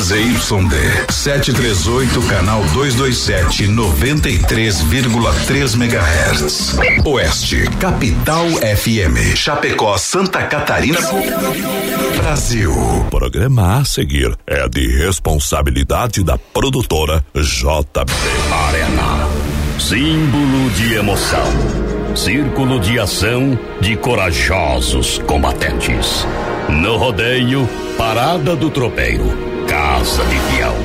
ZYD 738, canal 227, 93,3 MHz. Oeste, Capital FM. Chapecó, Santa Catarina. Brasil. O programa a seguir é de responsabilidade da produtora JB. Arena. Símbolo de emoção. Círculo de ação de corajosos combatentes. No rodeio, parada do tropeiro, casa de peão.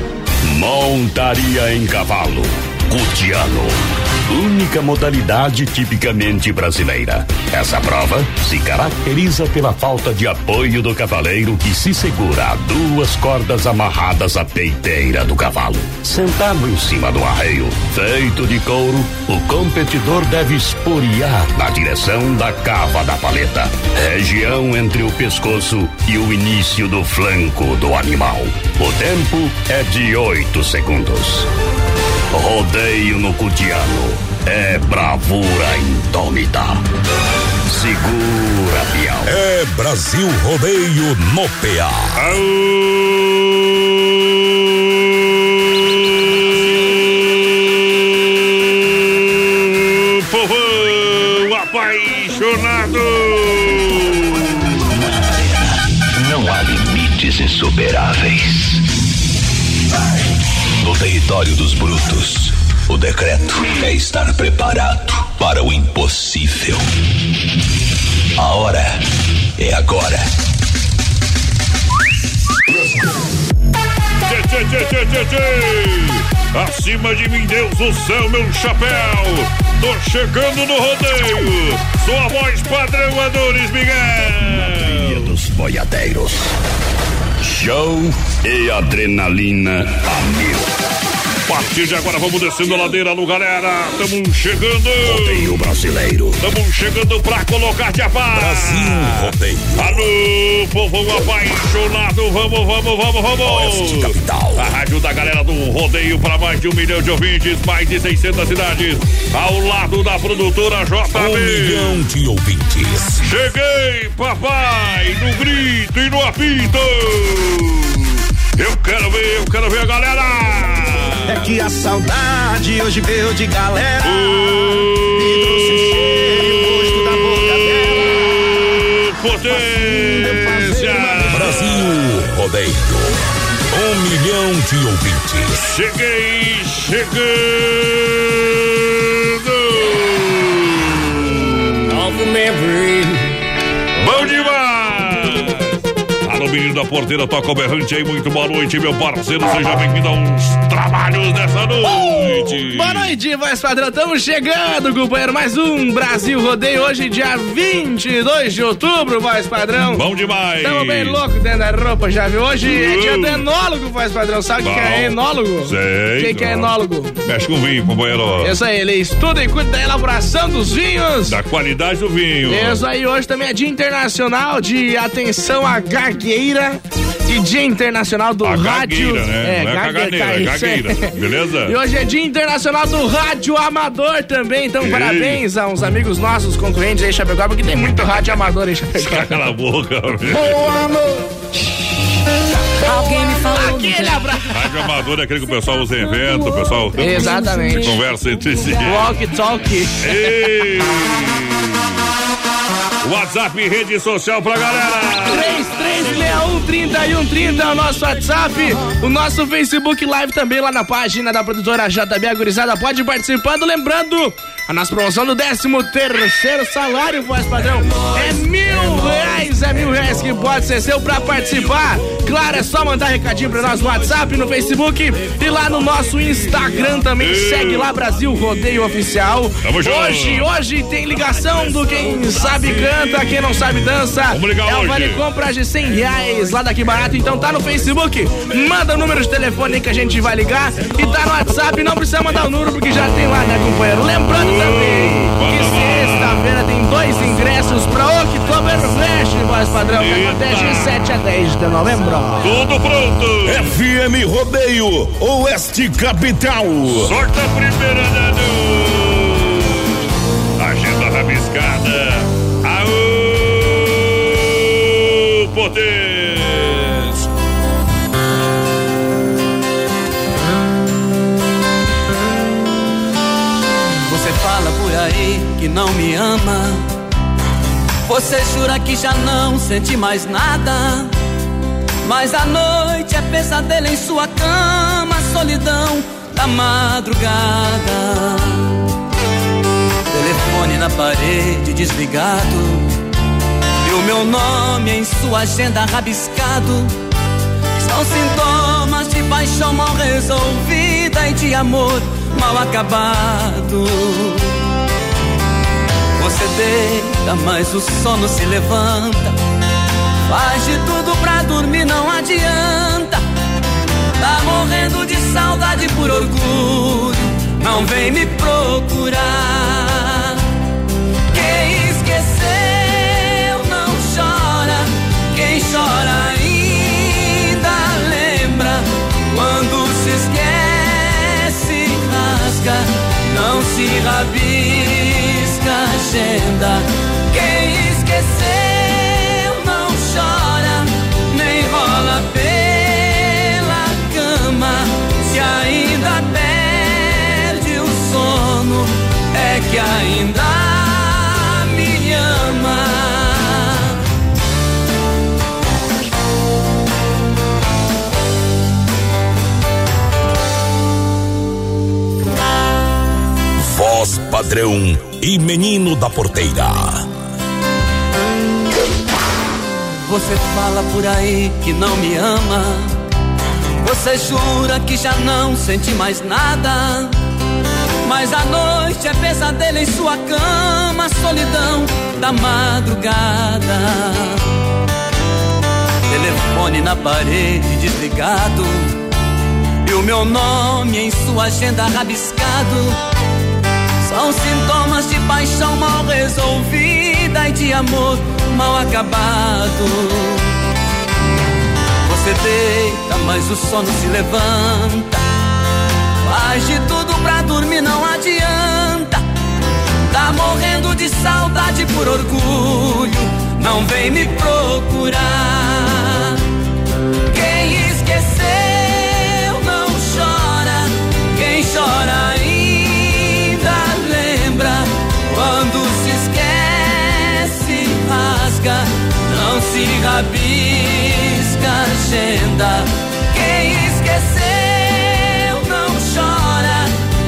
Montaria em cavalo, cutiano única modalidade tipicamente brasileira. Essa prova se caracteriza pela falta de apoio do cavaleiro que se segura a duas cordas amarradas à peiteira do cavalo. Sentado em cima do arreio, feito de couro, o competidor deve esporear na direção da cava da paleta, região entre o pescoço e o início do flanco do animal. O tempo é de oito segundos. Rodeio no Cutiano é bravura indômita. Segura, Piau. É Brasil Rodeio no PA. Povão apaixonado. Não há limites insuperáveis. No território dos brutos, o decreto é estar preparado para o impossível. A hora é agora. Tchê, tchê, tchê, tchê, tchê. Acima de mim, Deus do céu, meu chapéu. Tô chegando no rodeio. Sua voz padrão, Adores Miguel. dos boiadeiros. Show e adrenalina a mil. A partir de agora vamos descendo a ladeira, alô galera. Tamo chegando. Rodeio brasileiro. Tamo chegando pra colocar de paz. Brasil Rodeio. Alô, povão apaixonado. Vamos, vamos, vamos, vamos. Oeste Capital. A rádio da galera do rodeio para mais de um milhão de ouvintes, mais de 600 cidades. Ao lado da produtora JB. Um milhão de ouvintes. Cheguei, papai, no grito e no apito. Eu quero ver, eu quero ver a galera. É que a saudade hoje veio de galera. Me trouxe cheio gosto da boca dela. Potência. Brasil Rodeio. Um milhão de ouvintes. Cheguei, chegando. Of memory. Bom Alô, menino da porteira, toca o berrante aí. Muito boa noite, meu parceiro. Seja bem-vindo a uns trabalhos dessa noite. Boa noite, voz padrão. Estamos chegando, companheiro. Mais um Brasil Rodeio. Hoje, dia 22 de outubro, voz padrão. Bom demais. Estamos bem loucos dentro da roupa, já viu? Hoje é dia do enólogo, voz padrão. Sabe o que é enólogo? Sei. Quem que é enólogo? Mexe com vinho, companheiro. Isso aí, ele estuda e cuida da elaboração dos vinhos. Da qualidade do vinho. Isso aí, hoje também é Dia Internacional de Atenção à Gagueira e Dia Internacional do A Rádio. gagueira, né? Não é caganeira, é isso aí. gagueira. Beleza? E hoje é Dia Internacional do Rádio Amador também, então Ei. parabéns a uns amigos nossos, concorrentes aí Chapecó, porque tem muito rádio amador em Chapecó. Cala a boca, meu. Alguém me falou. Aquele abraço. Rádio amador é aquele que o pessoal usa em evento, o pessoal Exatamente. conversa entre si. Walk talk. Ei. WhatsApp e rede social pra galera. 33613130 é o nosso WhatsApp. O nosso Facebook Live também lá na página da produtora JB Agorizada. Pode ir participando. Lembrando, a nossa promoção do 13 terceiro salário, voz padrão, é mil reais. É mil reais que pode ser seu pra participar. Claro, é só mandar recadinho pra nós no WhatsApp, no Facebook e lá no nosso Instagram também. Segue lá, Brasil Rodeio Oficial. Tamo junto. Hoje, hoje tem ligação do quem sabe canta, quem não sabe dança. Vamos ligar é hoje. vale compra de 100 reais lá daqui barato. Então tá no Facebook, manda o número de telefone que a gente vai ligar. E tá no WhatsApp, não precisa mandar o número porque já tem lá, né, companheiro? Lembrando também que Manda voz padrão tá que acontece de 7 a 10 de novembro. Tudo pronto. FM Rodeio, Oeste Capital. Sorte a primeira da noite. Agenda rabiscada. Aô, poder. Você fala por aí que não me ama você jura que já não sente mais nada. Mas a noite é pesadelo em sua cama, solidão da madrugada. Telefone na parede desligado. E o meu nome em sua agenda rabiscado. São sintomas de paixão mal resolvida e de amor mal acabado. Você deita, mas o sono se levanta. Faz de tudo pra dormir, não adianta. Tá morrendo de saudade por orgulho. Não vem me procurar. Quem esqueceu não chora. Quem chora ainda lembra. Quando se esquece, rasga. Não se rabisca agenda. Esqueceu não chora, nem rola pela cama. Se ainda perde o sono, é que ainda me ama. Voz padrão e menino da porteira. Você fala por aí que não me ama. Você jura que já não sente mais nada. Mas a noite é pesadelo em sua cama, solidão da madrugada. Telefone na parede desligado. E o meu nome em sua agenda rabiscado. São sintomas de paixão mal resolvida e de amor mal acabado. Você deita, mas o sono se levanta. Faz de tudo pra dormir, não adianta. Tá morrendo de saudade por orgulho. Não vem me procurar. Rasga. Não se rabisca a agenda. Quem esqueceu não chora.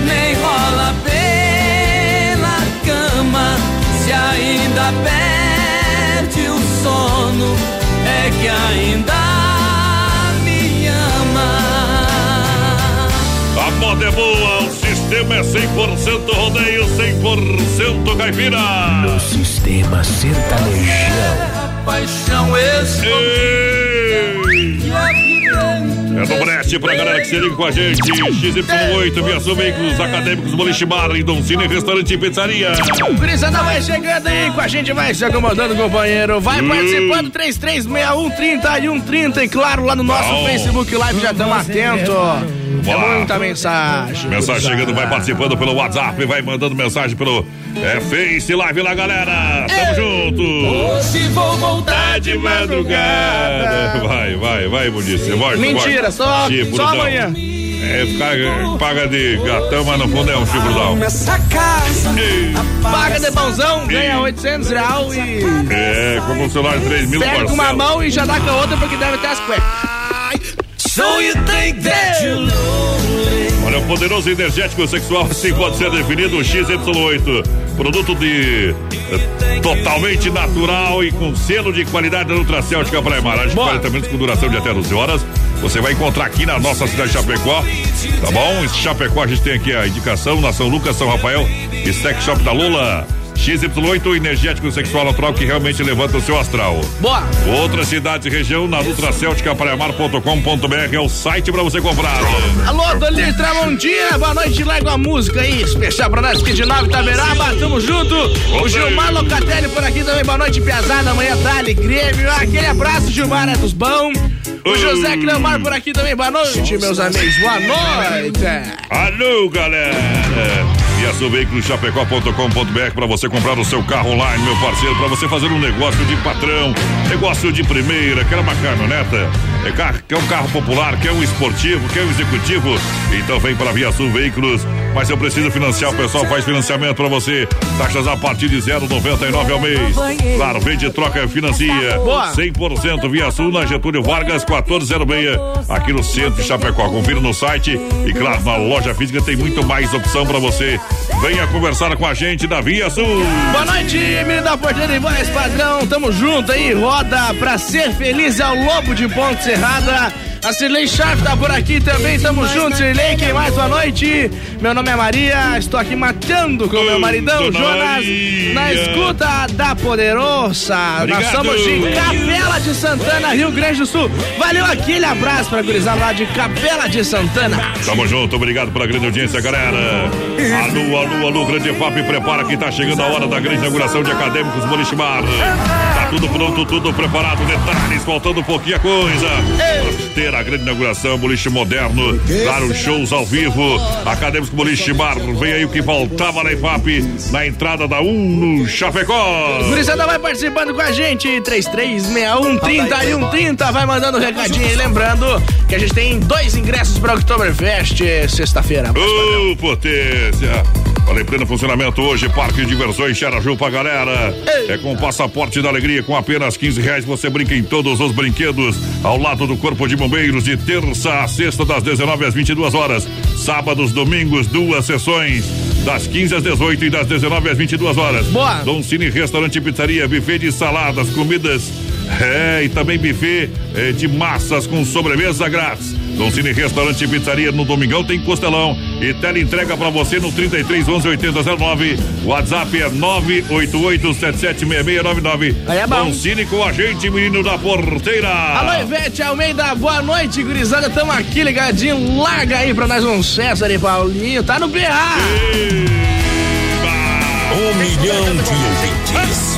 Nem rola pela cama. Se ainda perde o sono, é que ainda me ama. A moda é boa, sistema é 100% rodeio, 100% caipira. No sistema sertanejão. Paixão esse É no brete pra galera que se liga com a gente. XY8, Viação Veículos Acadêmicos, Boliche Bar, Cine, Restaurante e Pizzaria. Gurizada vai chegando aí com a gente, vai se acomodando, companheiro. Vai Hum. participando, 336130 e 130. E claro, lá no nosso Bom. Facebook Live já estamos atentos. Bora. muita mensagem. Mensagem chegando, vai participando pelo WhatsApp, vai mandando mensagem pelo é, Face Live lá, galera. Tamo junto. Hoje vou voltar de madrugada. Vai, vai, vai, Munice. Volte, Mentira, só- só amanhã. É, ficar, paga de gatão, mas no fundo é um chifrudão. Nessa casa. Ei, Paga de bonzão, ganha 800 real e É, com o celular de 3 mil pega com uma mão e já dá com a outra porque deve ter as cuecas. Olha, o poderoso energético sexual assim pode ser definido o XY8. Produto de eh, totalmente natural e com selo de qualidade da Nutracêutica. Boa. 40 minutos com duração de até 12 horas. Você vai encontrar aqui na nossa cidade de Chapecó. Tá bom? Em Chapecó a gente tem aqui a indicação na São Lucas, São Rafael e Sex Shop da Lula. XY8 energético sexual natural que realmente levanta o seu astral. Boa. Outras cidades e região na nutracêuticapraiamar.com.br é o site para você comprar. Alô, Dolir Tramontina, boa noite, larga a música aí, especial pra nós aqui de Nova Itaberaba, tamo junto. O Gilmar Locatelli por aqui também, boa noite, Piazada, amanhã Dali, Grêmio, aquele abraço, Gilmar, é dos bons. O José Cleomar por aqui também, boa noite, meus amigos, boa noite. Alô, galera! A veículo chapecó.com.br para você comprar o seu carro online, meu parceiro, para você fazer um negócio de patrão, negócio de primeira, quer uma caminhoneta? É quer um carro popular, quer um esportivo, quer um executivo? Então vem para Via Sul Veículos. Mas eu preciso financiar, o pessoal faz financiamento para você. Taxas a partir de 0,99 ao mês. Claro, vende, troca, financia. Boa. 100% Via Sul na Getúlio Vargas 1406, aqui no centro de Chapecó. Confira no site e claro, na loja física tem muito mais opção para você. Venha conversar com a gente da Via Sul. Boa noite, menino da Porteira e voz padrão. Tamo junto aí, roda pra ser feliz ao Lobo de Ponte Serrada. A Cirlei Schaff tá por aqui também, tamo junto, Cirlei. Quem mais? Boa noite. Meu nome é Maria, estou aqui matando com meu maridão, Jonas, na escuta da Poderosa. Nós Obrigado. somos de Capela de Santana, Rio Grande do Sul. Valeu aquele abraço pra gurizada lá de Capela de Santana. Tamo junto, obrigado pela grande audiência, galera. Alô, alô, alô, grande FAP, prepara que tá chegando a hora da grande inauguração de Acadêmicos Bolichimar. Tá tudo pronto, tudo preparado, detalhes, faltando um pouquinho a coisa. Ter a grande inauguração, boliche moderno, claro, shows ao vivo. Acadêmicos Bolichimar, vem aí o que faltava na IFAP, na entrada da 1 no Chapecó. Gurizada vai participando com a gente, 3361 30 e 130, vai mandando um recadinho aí, lembrando que a gente tem dois ingressos para Oktoberfest sexta-feira. Ô, potência! Em pleno funcionamento hoje, Parque de Diversões Xaraju pra galera. É com o passaporte da alegria, com apenas 15 reais você brinca em todos os brinquedos, ao lado do Corpo de Bombeiros, de terça a sexta, das 19 às 22 horas. Sábados, domingos, duas sessões. Das 15 às 18 e das 19 às 22 horas. Boa. Dom Cine Restaurante e Pizzaria, buffet de saladas, comidas. É, e também buffet eh, de massas com sobremesa grátis. Dom Cine Restaurante e Pizzaria no Domingão tem costelão e tela entrega pra você no 33 11 8009. WhatsApp é 988776699. Aí é bom. Dom Cine com a gente, menino da porteira. Alô, Ivete Almeida, boa noite, gurizada. Tamo aqui ligadinho. Larga aí pra nós um sucesso ali, Paulinho. Tá no BA. Um milhão de ouvintes.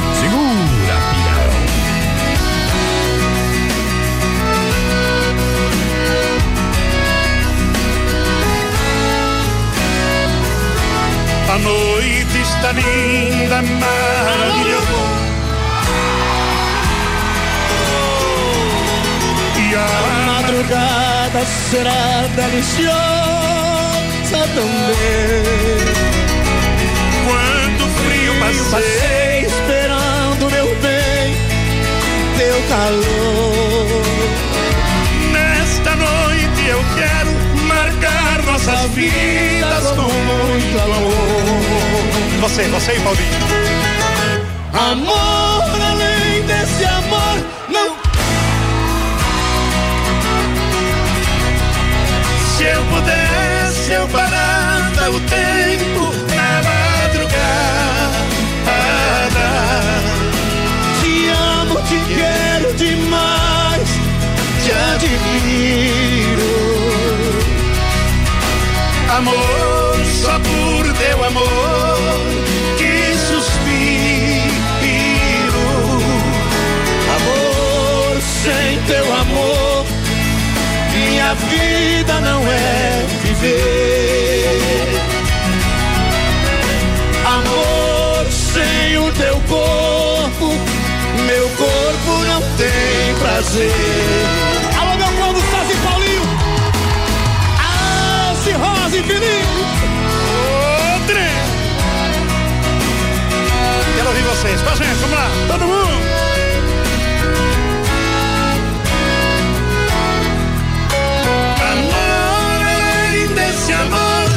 A noite está linda, maravilhosa. E a madrugada será deliciosa também. Quanto frio passei esperando, meu bem, teu calor. Nossas vidas com muito amor. Você, você e Paulinho. Amor além desse amor, não. Se eu pudesse, eu parava o tempo na madrugada. Te amo, te quero demais, te admiro. Amor, só por teu amor que suspiro. Amor, sem teu amor, minha vida não é viver. Amor, sem o teu corpo, meu corpo não tem prazer. Vocês. Com a gente, vamos lá, todo mundo! Amor desse amor.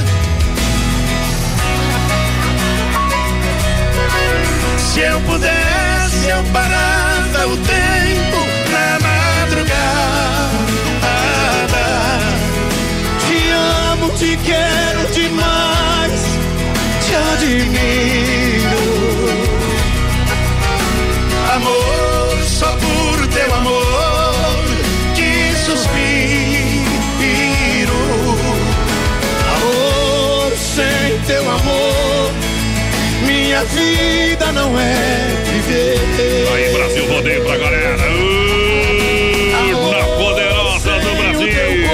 Se eu pudesse, eu parava o tempo minha vida não é viver. Aí, Brasil Rodeio pra galera. Uh, na poderosa do Brasil.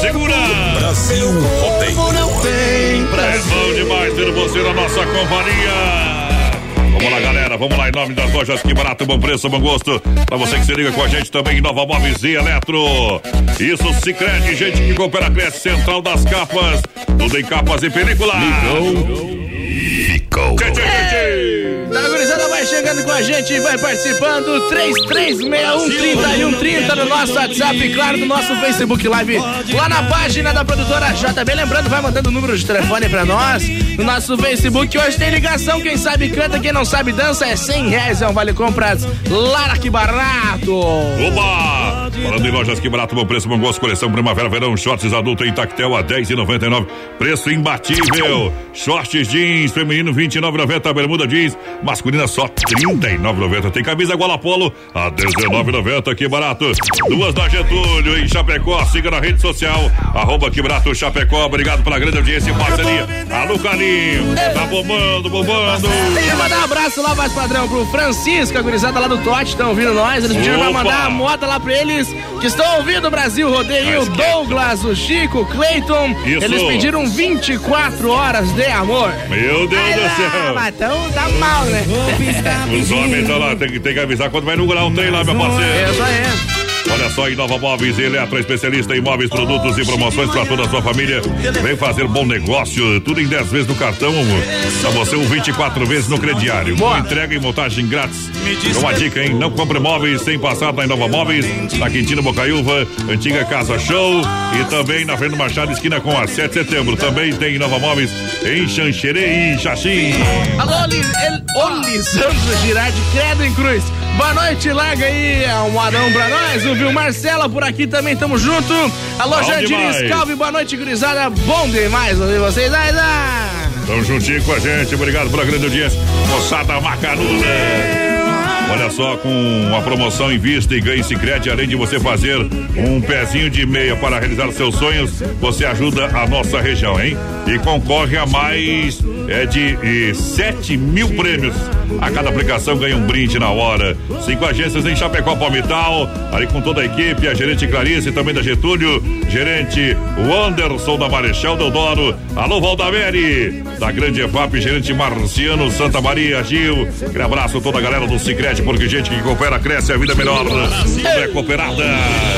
Segura! Brasil Rodeio. Não tem É bom demais ter você na nossa companhia. Vamos lá, galera, vamos lá em nome das lojas Que Barato, bom preço, bom gosto. Pra você que se liga com a gente também em Nova Móveis e Eletro. Isso, se crede, gente que coopera, cresce, Central das Capas. Tudo em capas e película. Ficou. Tchê, tchê, tchê. Tá, gurizada, vai chegando com a gente, vai participando. 3361-3130 no nosso WhatsApp, claro, no nosso Facebook Live, lá na página da produtora JB. Lembrando, vai mandando o número de telefone pra nós no nosso Facebook. Hoje tem ligação, quem sabe canta, quem não sabe dança, é 100 reais, é um vale compras. Lara, que barato! Oba! Falando em lojas que barato, bom preço, bom gosto, coleção primavera, verão, shorts adulto em tactel a 10,99. Preço imbatível. Shorts jeans feminino 29,90, bermuda jeans masculina só 39,90. Tem camisa Gola Polo a 19,90, que barato. Duas da Getúlio em Chapecó, siga na rede social arroba que barato Chapecó. Obrigado pela grande audiência e parceria. Alô, Carinho, tá bombando, bombando. Tem que mandar um abraço lá, mais padrão, pro Francisco, a gurizada lá do Tote, estão ouvindo nós. Eles pediram pra mandar a moda lá pra eles que estão ouvindo o Brasil Rodeio. O Douglas, o Chico, o Cleiton. Isso. Eles pediram 24 horas de amor. Meu Deus Ai, do lá, céu. mas então tá mal, né? Os homens estão lá, tem que, tem que avisar quando vai inaugurar um trem lá, meu parceiro. Isso aí. Olha só, Inova Móveis e Eletro, especialista em móveis, produtos e promoções para toda a sua família. Vem fazer bom negócio, tudo em 10 vezes no cartão, pra você um 24 vezes no crediário. Boa. Entrega e montagem grátis. É uma dica, hein? Não compre móveis sem passar na Inova Móveis, na Quintino Bocaiúva, antiga Casa Show e também na Fernando Machado, esquina com a 7 de setembro. Também tem Inova Móveis em Xanxerê e Xaxim. Alô, Li, El, ô Lisandro Girardi, credo em cruz. Boa noite, larga aí um adão pra nós. O Viu Marcela por aqui também, tamo junto. Alô, Bom Jandir demais. Scalvi, boa noite, gurizada. Bom demais ouvir vocês. Ai, ai. Tamo juntinho com a gente, obrigado pela grande audiência. Moçada macanuda. Olha só, com a promoção em vista e ganhe Sicredi, além de você fazer um pezinho de meia para realizar seus sonhos, você ajuda a nossa região, hein? E concorre a mais é de eh, 7 mil prêmios. A cada aplicação ganha um brinde na hora. Cinco agências em Chapecó, Palmital, ali com toda a equipe, a gerente Clarice, também da Getúlio, gerente Wanderson da Marechal Deodoro, alô Valdamere, da Grande EFAP, gerente Marciano Santa Maria, Gil. Aquele abraço a toda a galera do Cicrete, porque gente que coopera cresce, a vida é melhor. Tudo é cooperada.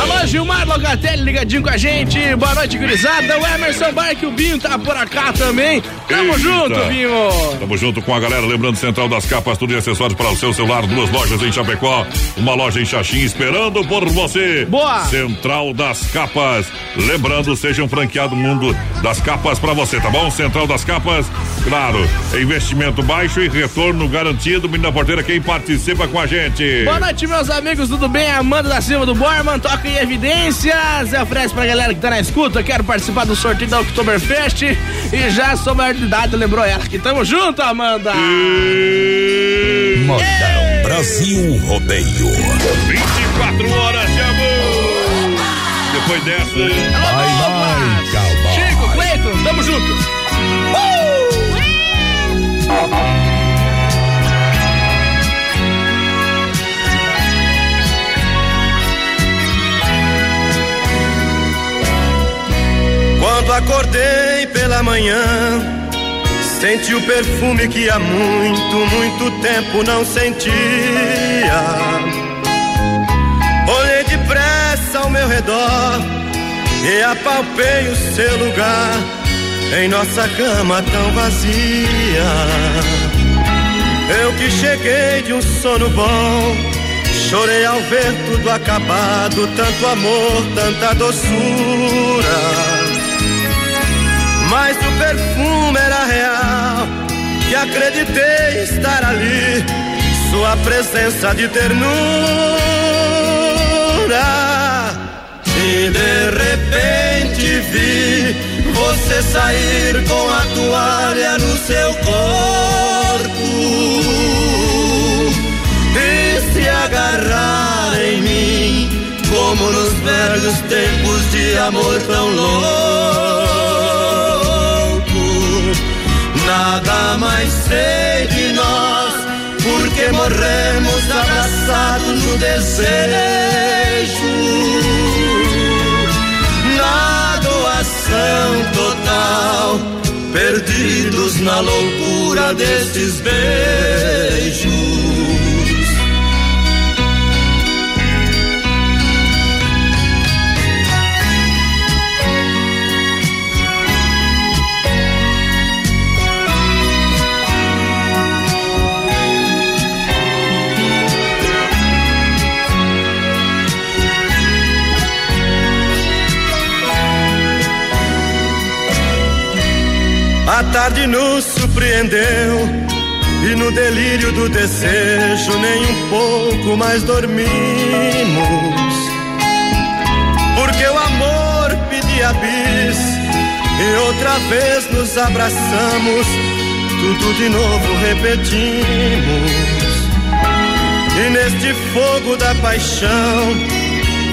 Alô, Gilmar Locatelli ligadinho com a gente. Boa noite, gurizada. O Emerson Barque, o Binho tá por cá também. Tamo Eita. junto, Binho. Tamo junto com a galera, lembrando Central das Capas, tudo e acessórios para o seu celular, duas lojas em Chapecó, uma loja em Xaxim, esperando por você. Boa. Central das Capas. Lembrando, seja um franqueado mundo das capas para você, tá bom? Central das Capas, claro, é investimento baixo e retorno garantido. Menina Porteira, quem participa com a gente? Boa noite, meus amigos, tudo bem? Amanda da Silva do Borman, toca em evidências. É oferece pra galera que tá na escuta. Quero participar do sorteio da Oktoberfest e já sou maior de idade, lembrou ela que tamo junto, Amanda. Modão Brasil Rodeio. 24 horas de amor. Depois dessa. Vai, vai, Quando acordei pela manhã, senti o perfume que há muito, muito tempo não sentia. Olhei depressa ao meu redor e apalpei o seu lugar em nossa cama tão vazia. Eu que cheguei de um sono bom, chorei ao ver tudo acabado, tanto amor, tanta doçura. Mas o perfume era real e acreditei estar ali, sua presença de ternura. E de repente vi você sair com a toalha no seu corpo e se agarrar em mim, como nos velhos tempos de amor tão louco. Nada mais sei de nós, porque morremos abraçados no desejo. Na doação total, perdidos na loucura destes beijos. A tarde nos surpreendeu e no delírio do desejo nem um pouco mais dormimos. Porque o amor pedia bis e outra vez nos abraçamos, tudo de novo repetimos. E neste fogo da paixão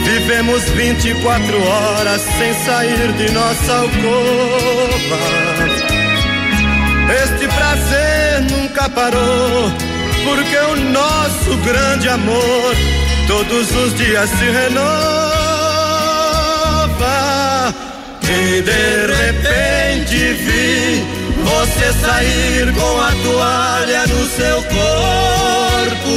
vivemos 24 horas sem sair de nossa alcova. Este prazer nunca parou, porque o nosso grande amor todos os dias se renova. E de repente vi você sair com a toalha no seu corpo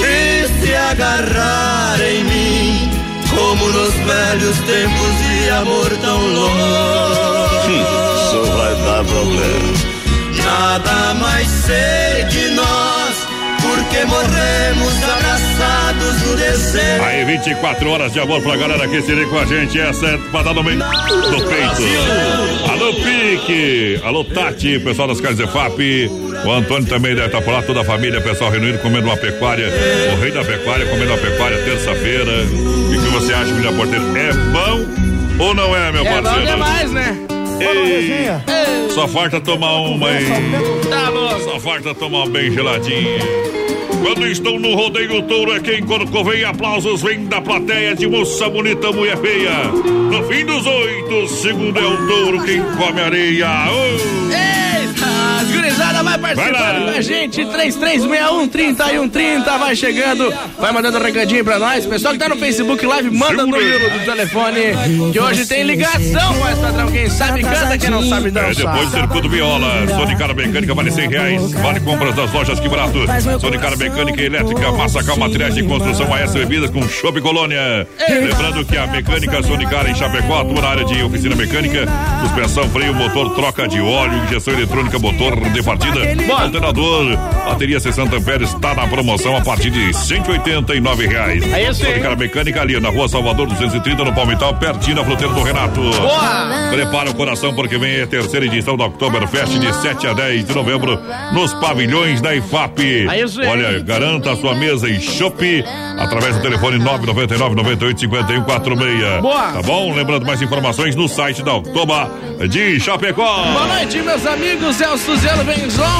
e se agarrar em mim, como nos velhos tempos de amor tão louco isso vai dar problema. Nada mais sei de nós, porque morremos abraçados no desejo. Aí, 24 horas de amor pra galera que se com a gente. Essa é pra dar no meio do peito. Alô, Pique. Alô, Tati, pessoal das Casas EFAP. O Antônio também deve estar por lá, toda a família, pessoal reunido comendo uma pecuária. O rei da pecuária comendo uma pecuária terça-feira. O que, que você acha, Milha Porteiro? É bom ou não é, meu É parceiro? bom demais, né? Ei, só falta tomar uma, hein? Tá. Só falta tomar uma bem geladinha. Quando estou no rodeio touro é quem corcovei aplausos vem da plateia de moça bonita, mulher feia. No fim dos oito, segundo é o touro quem come areia. Oh! Participando com a gente, 3361-3130, vai chegando, vai mandando um recadinho pra nós. Pessoal que tá no Facebook Live, manda no número do telefone, que hoje tem ligação, mais padrão, quem sabe canta, quem não sabe É dançar. depois Circuito Viola, Sonicara Mecânica vale 100 reais, vale compras das lojas que barato. Sonicara Mecânica e Elétrica, Massacal Materiais de Construção, AS Bebidas com Shopping Colônia. Lembrando que a Mecânica Sonicara em Chapecó atua na área de oficina mecânica, suspensão, freio, motor, troca de óleo, injeção eletrônica, motor de partida, alternador, bateria 60 amperes está na promoção a partir de 189 reais. É isso aí. Mecânica ali na rua Salvador 230 no Palmital, pertinho da fruteira do Renato. Boa! Prepara o coração porque vem a terceira edição da Oktoberfest de 7 a 10 de novembro nos pavilhões da IFAP. É isso aí. Olha, garanta a sua mesa em Chopp através do telefone 999 98 51 46. Boa. Tá bom? Lembrando mais informações no site da Oktober de Chapecó. Boa noite, meus amigos. É o Suzano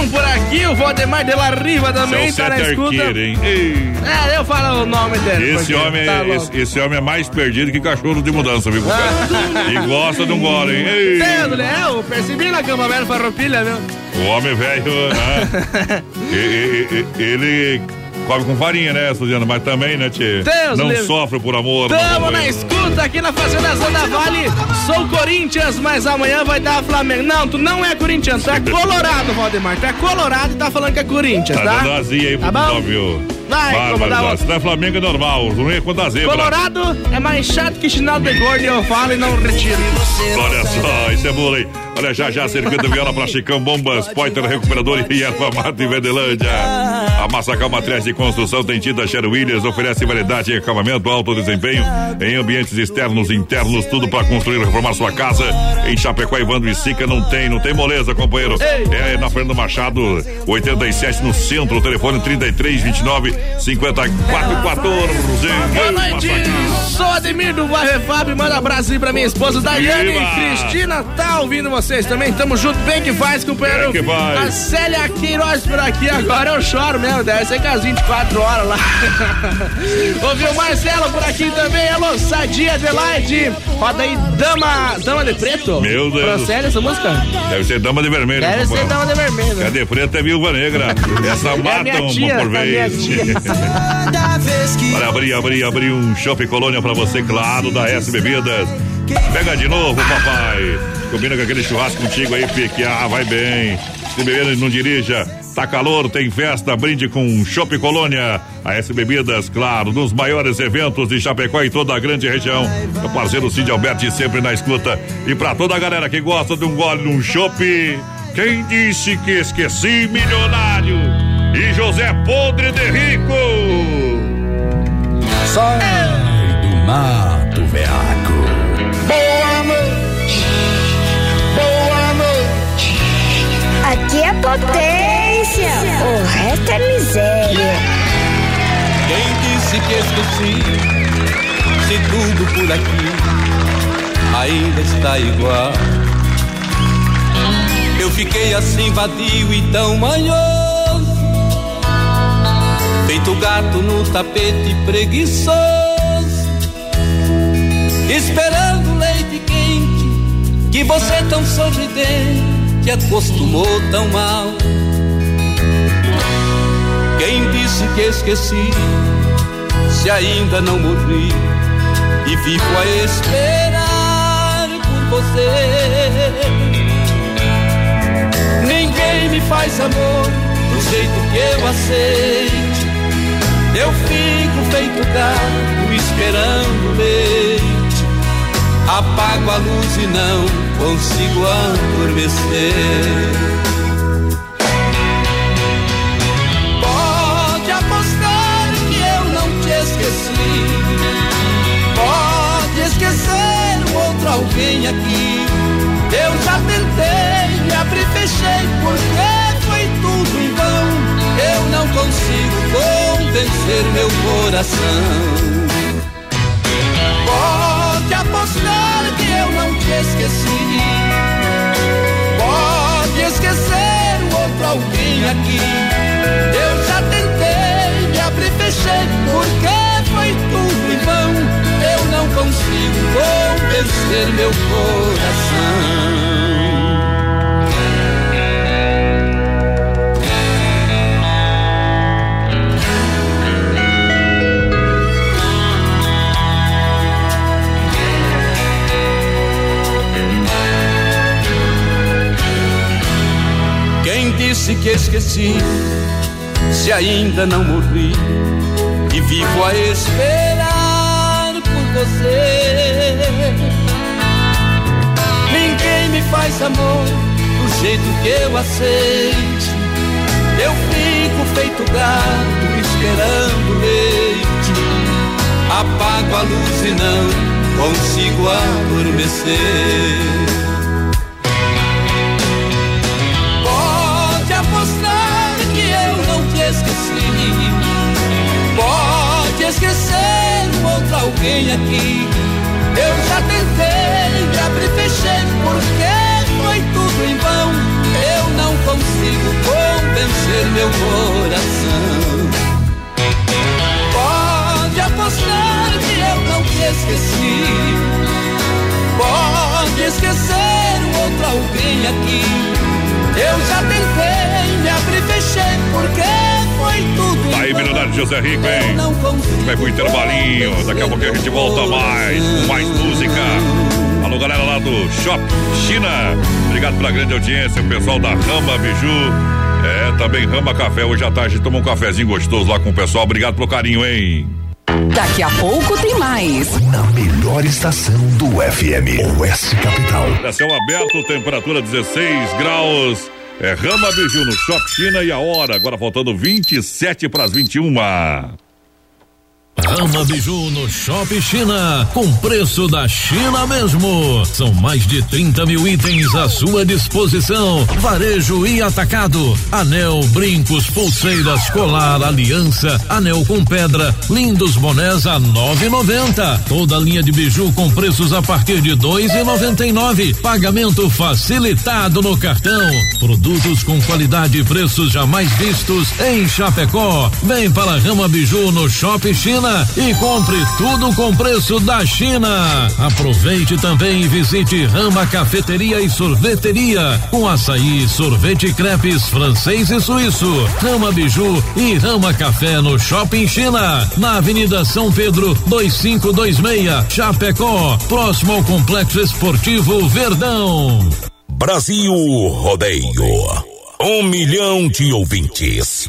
Por aqui. O Valdemar de la Riva também Seu tá na escuta. É, eu falo o nome dele. Esse homem, tá é, louco. esse, esse homem é mais perdido que cachorro de mudança, viu, e gosta de um gole, hein? Ei. Entendo, né? Eu percebi na cama velha farroupilha, viu? O homem velho, né? Ele come com farinha, né, Suzana? Mas também, né, Tchê? Deus Não livre. sofre por amor. Tamo na escuta aqui na Fazenda Zanda Vale. Sou Corinthians, mas amanhã vai dar Flamengo. Não, tu não é Corinthians, tu é Colorado, Valdemar. Tu é Colorado e tá falando que é Corinthians, Tá tá? dando azia aí pro Tá bom? viu? Vai. Se não é Flamengo é normal, não é quando a zebra. Colorado é mais chato que chinelo de gordo e eu falo e não retiro. Olha só, isso é hein? Olha, já já, circuito viola pra Chicão, bombas, Poiter, recuperador e erva mata em Verdelândia. A Massacal Matriz de Construção tem tinta Sher Williams, oferece variedade e acabamento, alto desempenho em ambientes externos e internos, tudo pra construir e reformar sua casa. Em Chapecó, Evandro e Sica, não tem, não tem moleza, companheiro. É na Fernando Machado, 87 no centro, telefone 33 29 54 14. Boa noite, sou Ademir do Bairro Fábio. Manda abraço aí pra minha esposa Daiane Viva! e Cristina. Tá ouvindo vocês também? Tamo junto, bem que faz, companheiro. Bem que faz. A Célia Queiroz por aqui agora. Eu choro mesmo, deve ser com as 24 horas lá. Ouviu o Marcelo por aqui também. Alô, Sadia Adelaide. Roda aí, Dama, Dama de Preto. Meu Deus. Pra Célia essa música? Deve ser dama de vermelho. Deve ser. Dama de Vermelho. Cadê preta é viúva negra? Essa É a mata minha uma por vez. Olha, abri, abri, abri um Shopping Colônia pra você, claro, da S Bebidas. Pega de novo, papai. Combina com aquele churrasco contigo aí, Pique. Ah, vai bem. Se beber, não dirija. Tá calor, tem festa, brinde com Chopp Colônia. A S Bebidas, claro, nos maiores eventos de Chapecó e toda a grande região. Meu parceiro Cid Alberti sempre na escuta. E pra toda a galera que gosta de um gole num chopp, quem disse que esqueci milionário? E José Podre de Rico. Sai do mato, veaco. Boa noite, boa noite. Aqui é potência, o resto é miséria. Quem disse que esqueci? Se tudo por aqui ainda está igual. Eu fiquei assim vadio e tão manhoso, feito gato no tapete preguiçoso, esperando leite quente que você tão sorridente acostumou tão mal. Quem disse que esqueci? Se ainda não morri e vivo a esperar por você. Ninguém me faz amor do jeito que eu aceite. Eu fico feito gato esperando leite. Apago a luz e não consigo adormecer. Pode apostar que eu não te esqueci. Pode esquecer um outro alguém aqui. Eu já tentei, me abri fechei, porque convencer meu coração. Pode apostar que eu não te esqueci. Pode esquecer o outro alguém aqui. Eu já tentei, me abri e fechei, porque foi tudo em vão. Eu não consigo convencer meu coração. Disse que esqueci? Se ainda não morri e vivo a esperar por você. Ninguém me faz amor do jeito que eu aceite. Eu fico feito gato esperando leite. Apago a luz e não consigo adormecer. Esquecer um outro alguém aqui. Eu já tentei, me abri e fechei, porque foi tudo em vão. Eu não consigo convencer meu coração. Pode apostar que eu não te esqueci. Pode esquecer um outro alguém aqui. Eu já tentei, me abri fechei, porque foi tudo. Tá aí, milionário José Rico, hein? Vai pro intervalinho. Daqui a pouco a gente volta mais, com mais música. Alô, galera lá do Shop China. Obrigado pela grande audiência, o pessoal da Rama Biju. É, também Rama Café. Hoje à tarde toma um cafezinho gostoso lá com o pessoal. Obrigado pelo carinho, hein? Daqui a pouco tem mais. Na melhor estação do FM, Oeste Capital. É céu aberto, temperatura 16 graus. É Rama Biju no Shop China e a hora, agora faltando 27 para as 21. Rama Biju no Shop China, com preço da China mesmo. São mais de 30 mil itens à sua disposição. Varejo e atacado. Anel, brincos, pulseiras, colar, aliança, anel com pedra, lindos bonés a 9,90. Toda linha de biju com preços a partir de 2,99. Pagamento facilitado no cartão. Produtos com qualidade e preços jamais vistos em Chapecó. Vem para Rama Biju no Shop China China e compre tudo com preço da China. Aproveite também e visite Rama Cafeteria e Sorveteria com açaí, sorvete crepes francês e suíço, Rama Biju e Rama Café no Shopping China, na Avenida São Pedro 2526, Chapecó, próximo ao Complexo Esportivo Verdão. Brasil Rodeio. Um milhão de ouvintes.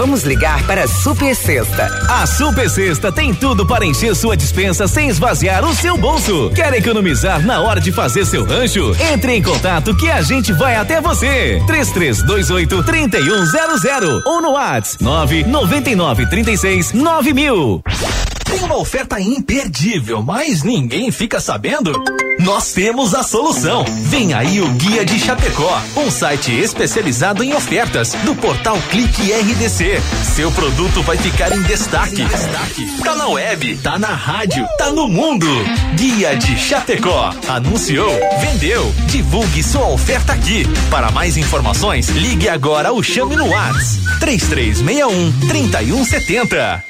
Vamos ligar para a Super Sexta. A Super Sexta tem tudo para encher sua dispensa sem esvaziar o seu bolso. Quer economizar na hora de fazer seu rancho? Entre em contato que a gente vai até você. 3328 3100 ou no WhatsApp 999 36 9000. Tem uma oferta imperdível, mas ninguém fica sabendo? Nós temos a solução. Vem aí o Guia de Chapecó, um site especializado em ofertas do portal Clique RDC. Seu produto vai ficar em destaque. Tá na web, tá na rádio, tá no mundo. Guia de Chapecó. Anunciou, vendeu. Divulgue sua oferta aqui. Para mais informações, ligue agora ou chame no WhatsApp 3361 3170.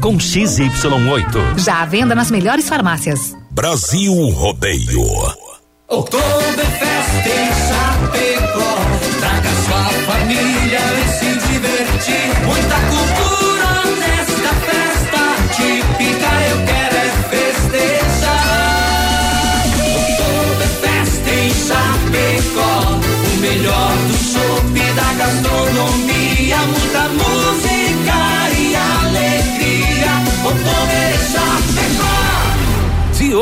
com XY8. Já à venda nas melhores farmácias. Brasil Rodeio. Oktoberfest em Chapecó. Traga sua família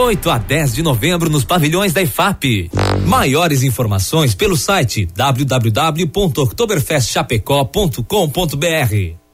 8 a 10 de novembro nos pavilhões da IFAP. Maiores informações pelo site www.oktoberfestchapecó.com.br.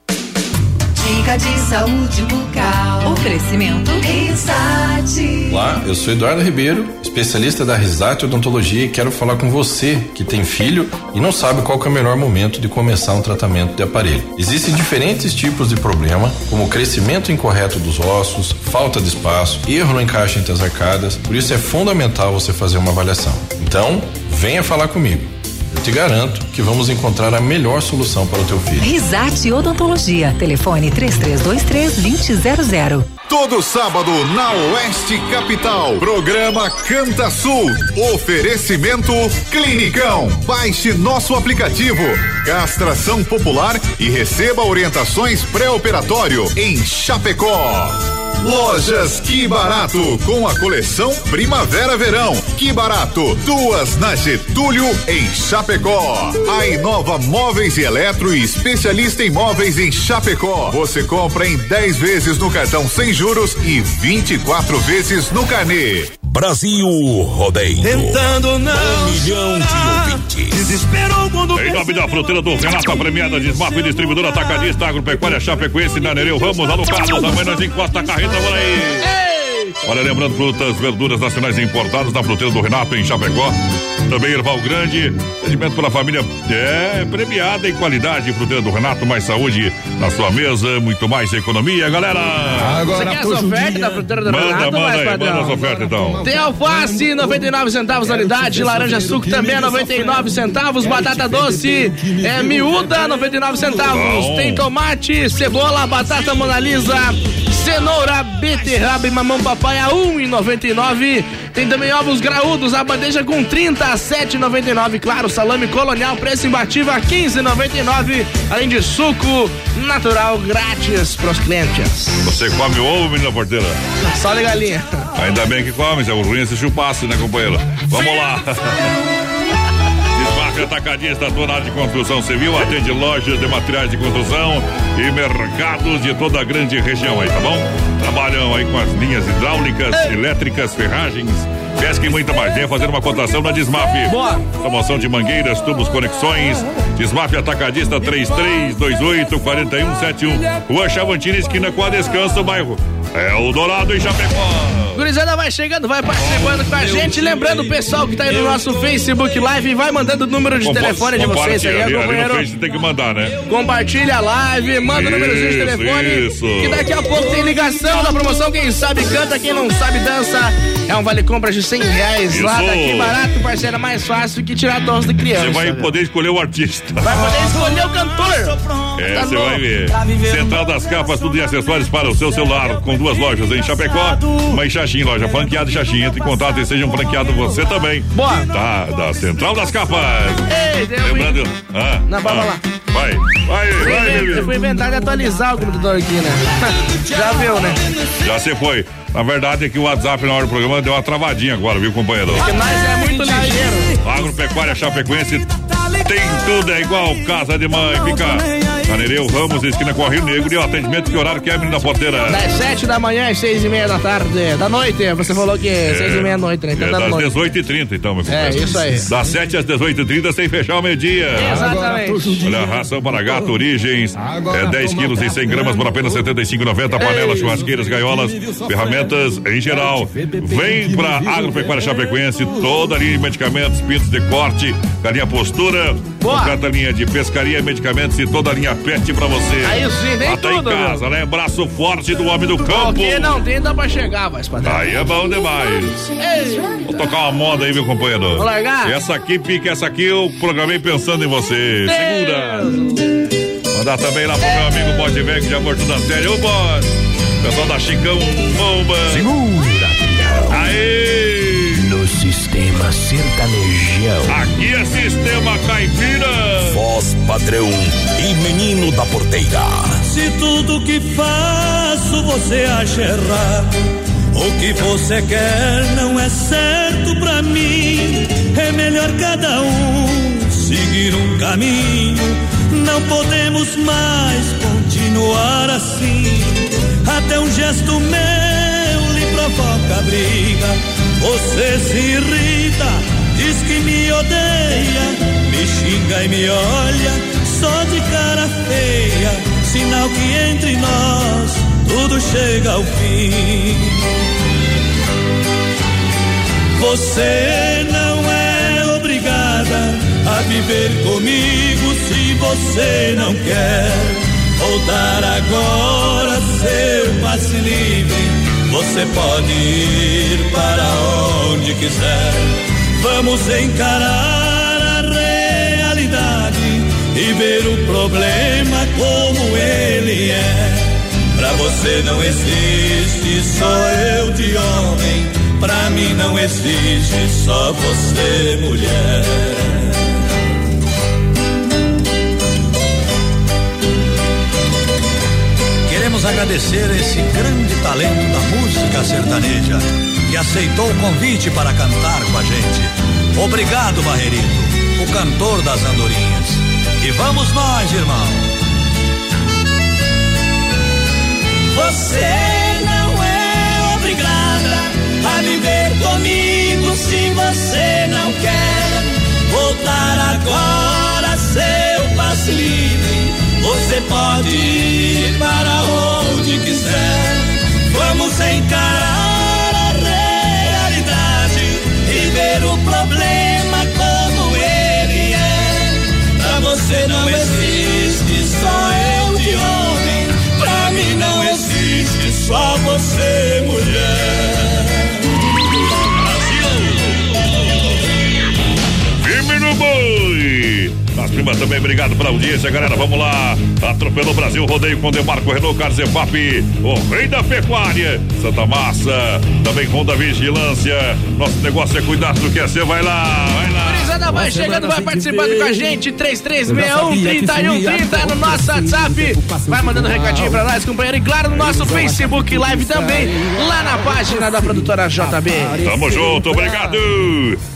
Dica de saúde bucal. Oferecimento. Risate. Olá, eu sou Eduardo Ribeiro, especialista da Risate Odontologia e quero falar com você que tem filho e não sabe qual é o melhor momento de começar um tratamento de aparelho. Existem diferentes tipos de problema, como crescimento incorreto dos ossos, falta de espaço, erro no encaixe entre as arcadas, por isso é fundamental você fazer uma avaliação. Então, venha falar comigo. Eu te garanto que vamos encontrar a melhor solução para o teu filho. Risate Odontologia. Telefone 3323 2000. Todo sábado na Oeste Capital. Programa Canta Sul. Oferecimento Clinicão. Baixe nosso aplicativo. Castração popular e receba orientações pré-operatório em Chapecó. Lojas Que Barato, com a coleção Primavera-Verão. Que Barato, duas na Getúlio, em Chapecó. A Inova Móveis e Eletro especialista em móveis em Chapecó. Você compra em 10 vezes no cartão sem juros e 24 vezes no carnê. Brasil Rodeio. Tentando não. Um milhão de ouvintes. Desesperou quando Em nome da fruteira do Renato, a premiada de Smap, distribuidora atacadista, agropecuária, Chapecoense, na Nereu Ramos, lá no Carlos, amanhã nós encosta a carreta, bora aí. Olha, lembrando, frutas, verduras nacionais importadas na fruteira do Renato, em Chapecó. Também Erval Grande, atendimento pela família é premiada em qualidade. Fruteira do Renato, mais saúde na sua mesa, muito mais economia, galera. Você quer as ofertas da fruteira do Manda, Renato, manda mais aí, padrão? manda as ofertas então. Tem alface, 99 centavos a unidade. Laranja suco também a 99 centavos. Batata doce é miúda, 99 centavos. Tem tomate, cebola, batata monalisa, cenoura, beterraba e mamão papai a 1,99. Tem também ovos graúdos, a bandeja com 30 a 7,99. Claro, salame colonial, preço imbatível a 15,99. Além de suco natural grátis para os clientes. Você come ovo, menina porteira? Só de galinha. Ainda bem que come, é o ruim é se chupasse, né, companheiro? Vamos lá. Atacadista, área de construção civil, atende lojas de materiais de construção e mercados de toda a grande região aí, tá bom? Trabalham aí com as linhas hidráulicas, elétricas, ferragens, pesca e muita mais. Venha fazer uma cotação na Desmaf. Boa. Promoção de mangueiras, tubos, conexões. Desmaf Atacadista 3328 4171. Rua Chavantini, esquina com a Descanso, bairro. É o Dourado em Chapecó. Gurizada vai chegando, vai participando com a gente. Lembrando o pessoal que tá aí no nosso Facebook Live, vai mandando o número de telefone de vocês compartilha aí, ali, ali companheiro. Tem que mandar, né? Compartilha a live, manda o númerozinho de telefone. isso. Que daqui a pouco tem ligação da promoção. Quem sabe canta, quem não sabe dança. É um vale compra de 100 reais lá Isso. daqui barato, parceiro. É mais fácil que tirar dose de criança. Você vai poder escolher o artista. Vai poder escolher o cantor. É, Tá você vai ver. Central das Capas, tudo em acessórios para o seu celular, com duas lojas em Chapecó, uma em Xaxim, loja franqueada em Xaxim. Entre em contato e seja um franqueado você também. Boa. Tá, da Central das Capas. Ei, deu Lembrando. Ah, Não, vamos ah, lá. Vai, vai, Eu vai, bebê. fui inventar de atualizar o computador aqui, né? Já viu, né? Já você foi. Na verdade é que o WhatsApp na hora do programa deu uma travadinha agora, viu, companheiro? Porque nós é muito ligeiro. Agropecuária Chapecoense tem tudo, é igual casa de mãe. Fica na Nereu Ramos, esquina com o Rio Negro e o atendimento que horário que é, menina porteira? Das sete da manhã às seis e meia da tarde. Da noite, você falou que é seis e meia da noite, né? Então É da das noite. 18h30, então, meu É, companheiro. isso aí. Das 7 às 18h30, sem fechar o meio-dia. Exatamente. Olha, ração para gato, origens, é 10 quilos e 100 gramas por apenas R$ 75,90. Panelas, churrasqueiras, gaiolas, ferramentas em geral. Vem pra Agropecuária Chapecoense, toda a linha de medicamentos, pintos de corte, galinha postura, completa linha de pescaria, medicamentos e toda a linha pet pra você. Aí sim, tem Até tudo, em casa, né? Braço forte do homem do campo. que não tem, dá pra chegar, vai, padrão. Aí é bom demais. Ei, Vou tocar uma moda aí, meu companheiro. Vou largar? Essa aqui, pique, essa aqui eu programei pensando em você. Segura. Mandar também lá pro meu amigo Bode Velho, que já morto da série. Ô, Bode. Pessoal da Chicão Bomba. Segura, Aê! Sistema sertanejão. Aqui é Sistema Caipira. Voz padrão e menino da porteira. Se tudo que faço você acha errado, o que você quer não é certo pra mim. É melhor cada um seguir um caminho. Não podemos mais continuar assim. Até um gesto meu lhe provoca briga. Você se irrita, diz que me odeia, me xinga e me olha só de cara feia. Sinal que entre nós tudo chega ao fim. Você não é obrigada a viver comigo se você não quer. Voltar agora, seu passe livre. Você pode ir para onde quiser. Vamos encarar a realidade e ver o problema como ele é. Pra você não existe só eu de homem. Pra mim não existe só você, mulher. Agradecer esse grande talento da música sertaneja que aceitou o convite para cantar com a gente. Obrigado, Barrerito, o cantor das andorinhas. E vamos nós, irmão. Você não é obrigada a viver comigo se você não quer. Voltar agora, seu passe livre. Você pode ir para onde quiser. Vamos encarar a realidade e ver o problema como ele é. Pra você não existe só eu de homem. Pra mim não existe só você, mulher. Primas também, obrigado pela audiência, galera. Vamos lá. Atropelou Brasil, rodeio com Demarco Renault Carzefap, o rei da pecuária. Santa Massa, também Honda Vigilância. Nosso negócio é cuidar do que é seu. Vai lá, vai lá. Gurizada vai chegando, vai participando com a gente. 3361-3130 é no nosso WhatsApp. Vai mandando recadinho pra nós, companheiro. E claro, no nosso Facebook Live também, lá na página da produtora JB. Tamo junto, obrigado.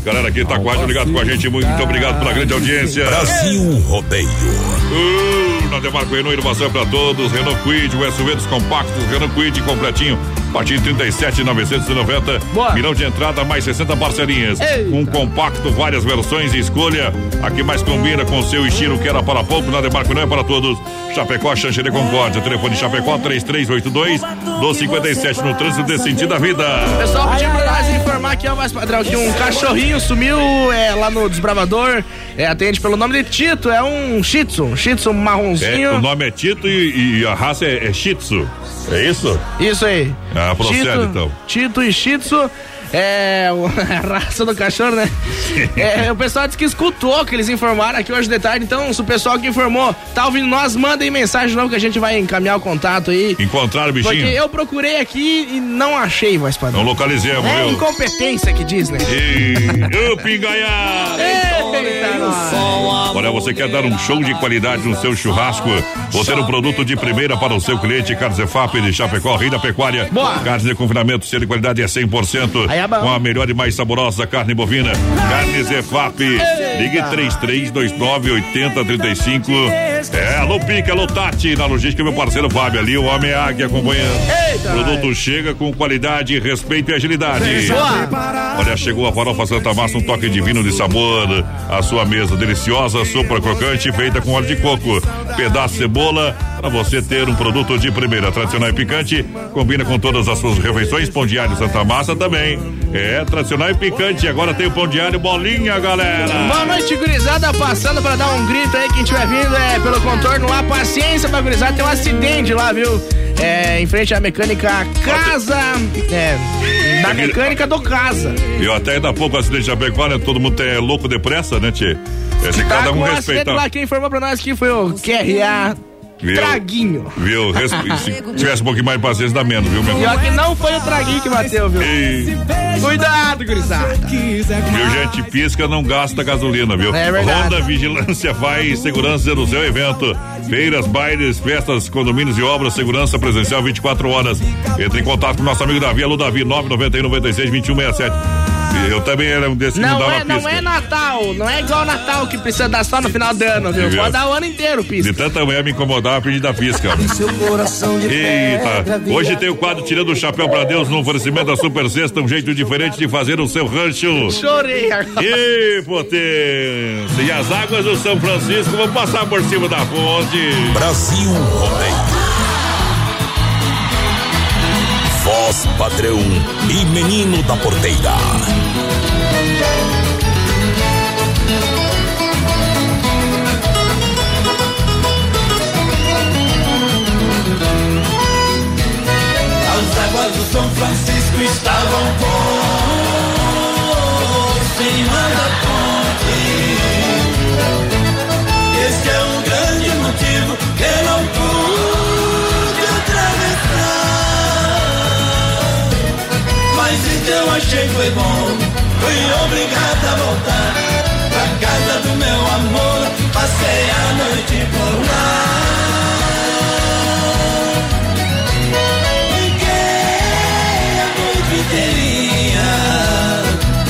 Galera que tá quase ligado com a gente, muito obrigado pela grande audiência. Brasil Rodeio. Uh, na Demarco Renault, inovação pra todos. Renault Quid, o SUV dos compactos, Renault Quid completinho. A partir de 37,990. Milhão de entrada, mais 60 parcelinhas. Eita. Um compacto, várias versões e escolha. A que mais combina com o seu estilo, que era para pouco, na Demarco não é para todos. Chapecó, Xanxerê Concórdia. Telefone Chapecó 3382 257 no trânsito desse sentido da vida. Pessoal, pediu pra nós informar aqui, ó, mais padrão, que um cachorrinho sumiu é, lá no Desbravador. É, atende pelo nome de Tito, é um Shih Tzu, um Shih Tzu É, marronzinho. o nome é Tito e, e a raça é, é Shih Tzu. É isso? Isso aí. Ah, procede Tito, então. Tito e Shih Tzu. É a raça do cachorro, né? É, o pessoal disse que escutou, que eles informaram aqui hoje de tarde. Então, se o pessoal que informou tá ouvindo nós, mandem mensagem não que a gente vai encaminhar o contato aí. Encontraram o bichinho? Porque eu procurei aqui e não achei, voz padrão. Não localizemos, É incompetência que diz, né? E! Eita, nós. Olha, você quer dar um show de qualidade no seu churrasco? Ou ter um produto de primeira para o seu cliente? Carnes EFAP de Chapecó, Rei da Pecuária. Boa. Carnes de confinamento, selo de qualidade é 100%. Aí é bom. com a melhor e mais saborosa carne bovina. Carnes EFAP. Ligue 3329-8035. É, alô Pica, alô Tati. Na logística, meu parceiro Fábio ali, o Homem Águia acompanhando. Eita, O produto chega com qualidade, respeito e agilidade. Boa. Olha, chegou a farofa Santa Massa, um toque divino de sabor. A sua mesa deliciosa, sopa crocante, feita com óleo de coco. Pedaço de cebola, para você ter um produto de primeira. Tradicional e picante, combina com todas as suas refeições. Pão alho Santa Massa também. É, tradicional e picante. Agora tem o pão de alho bolinha, galera. Boa noite, gurizada. Passando pra dar um grito aí, quem estiver vindo é pelo contorno lá. Paciência pra gurizada, tem um acidente lá, viu? É, em frente à mecânica Casa. É, da mecânica do Casa. Eu até ainda há pouco acidente de né? Todo mundo é louco depressa, né, Tchê? É, se Tá cada com um respeitar. lá, quem informou pra nós que foi o QRA Viu? Traguinho. Viu? Se tivesse um pouquinho mais de paciência, dá menos, viu, meu ó, que não foi o Traguinho que bateu, viu? E, Cuidado, gurizada. viu, gente? Pisca, não gasta gasolina, viu? É verdade. Honda Vigilância faz segurança no seu evento. Feiras, bailes, festas, condomínios e obras, segurança presencial 24 horas. Entre em contato com nosso amigo Davi, alô Davi, 991 96 2167. E Eu também era um desses que não Não dava é, não pisca. é Natal, não é igual Natal que precisa dar só no final do ano, viu? Pode dar o ano inteiro, pisca. De tanta mulher me incomodar, eu pedi da pisca. Eita, hoje tem o quadro Tirando o Chapéu pra Deus no oferecimento da Super Sexta, um jeito diferente de fazer o seu rancho. Chorei agora. Ê, potência! E as águas do São Francisco vão passar por cima da fonte. Brasil Rodeio. Voz padrão e menino da porteira. As águas do São Francisco estavam por cima Então achei foi bom, fui obrigado a voltar pra casa do meu amor. Passei a noite por lá. Fiquei a noite inteirinha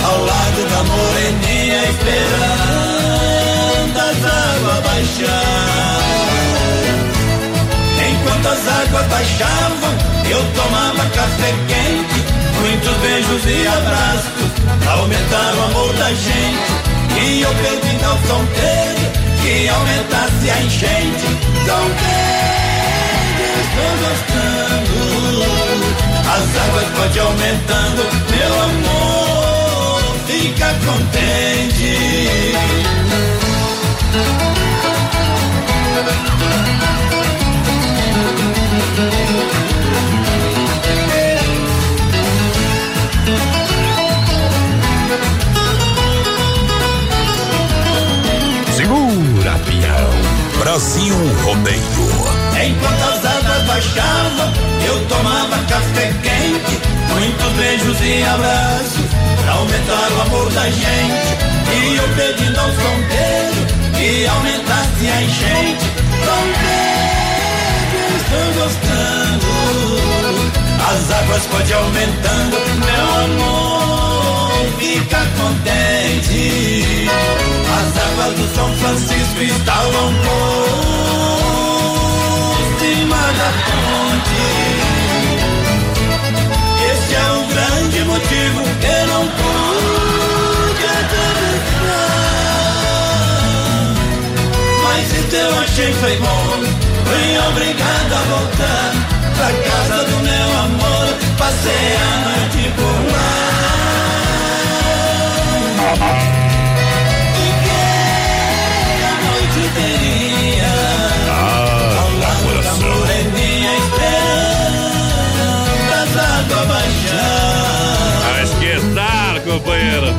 ao lado da moreninha esperando as águas baixar. Enquanto as águas baixavam, eu tomava café quente, muitos beijos e abraços pra aumentar o amor da gente. E eu pedi ao São que aumentasse a enchente. São Pedro, estou gostando. As águas pode aumentando, meu amor, fica contente. Segura, Brasil Rodeio. Enquanto as águas baixavam, eu tomava café quente, muitos beijos e abraços, pra aumentar o amor da gente. E eu pedindo ao São que aumentasse a enchente. São estou gostando, as águas pode aumentando, meu amor, fica contente. As águas do São Francisco estavam por cima da ponte. Esse é o grande motivo que não pude atravessar. Mas isso eu achei foi bom. Fui obrigado a voltar pra casa do meu amor. Passei a noite por lá. Companheiro.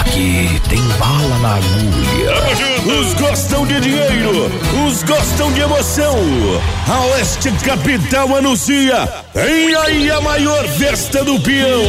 Aqui tem bala na agulha. Tamo junto. Uns gostam de dinheiro, uns gostam de emoção. A Oeste Capital anuncia. Vem aí a maior festa do peão.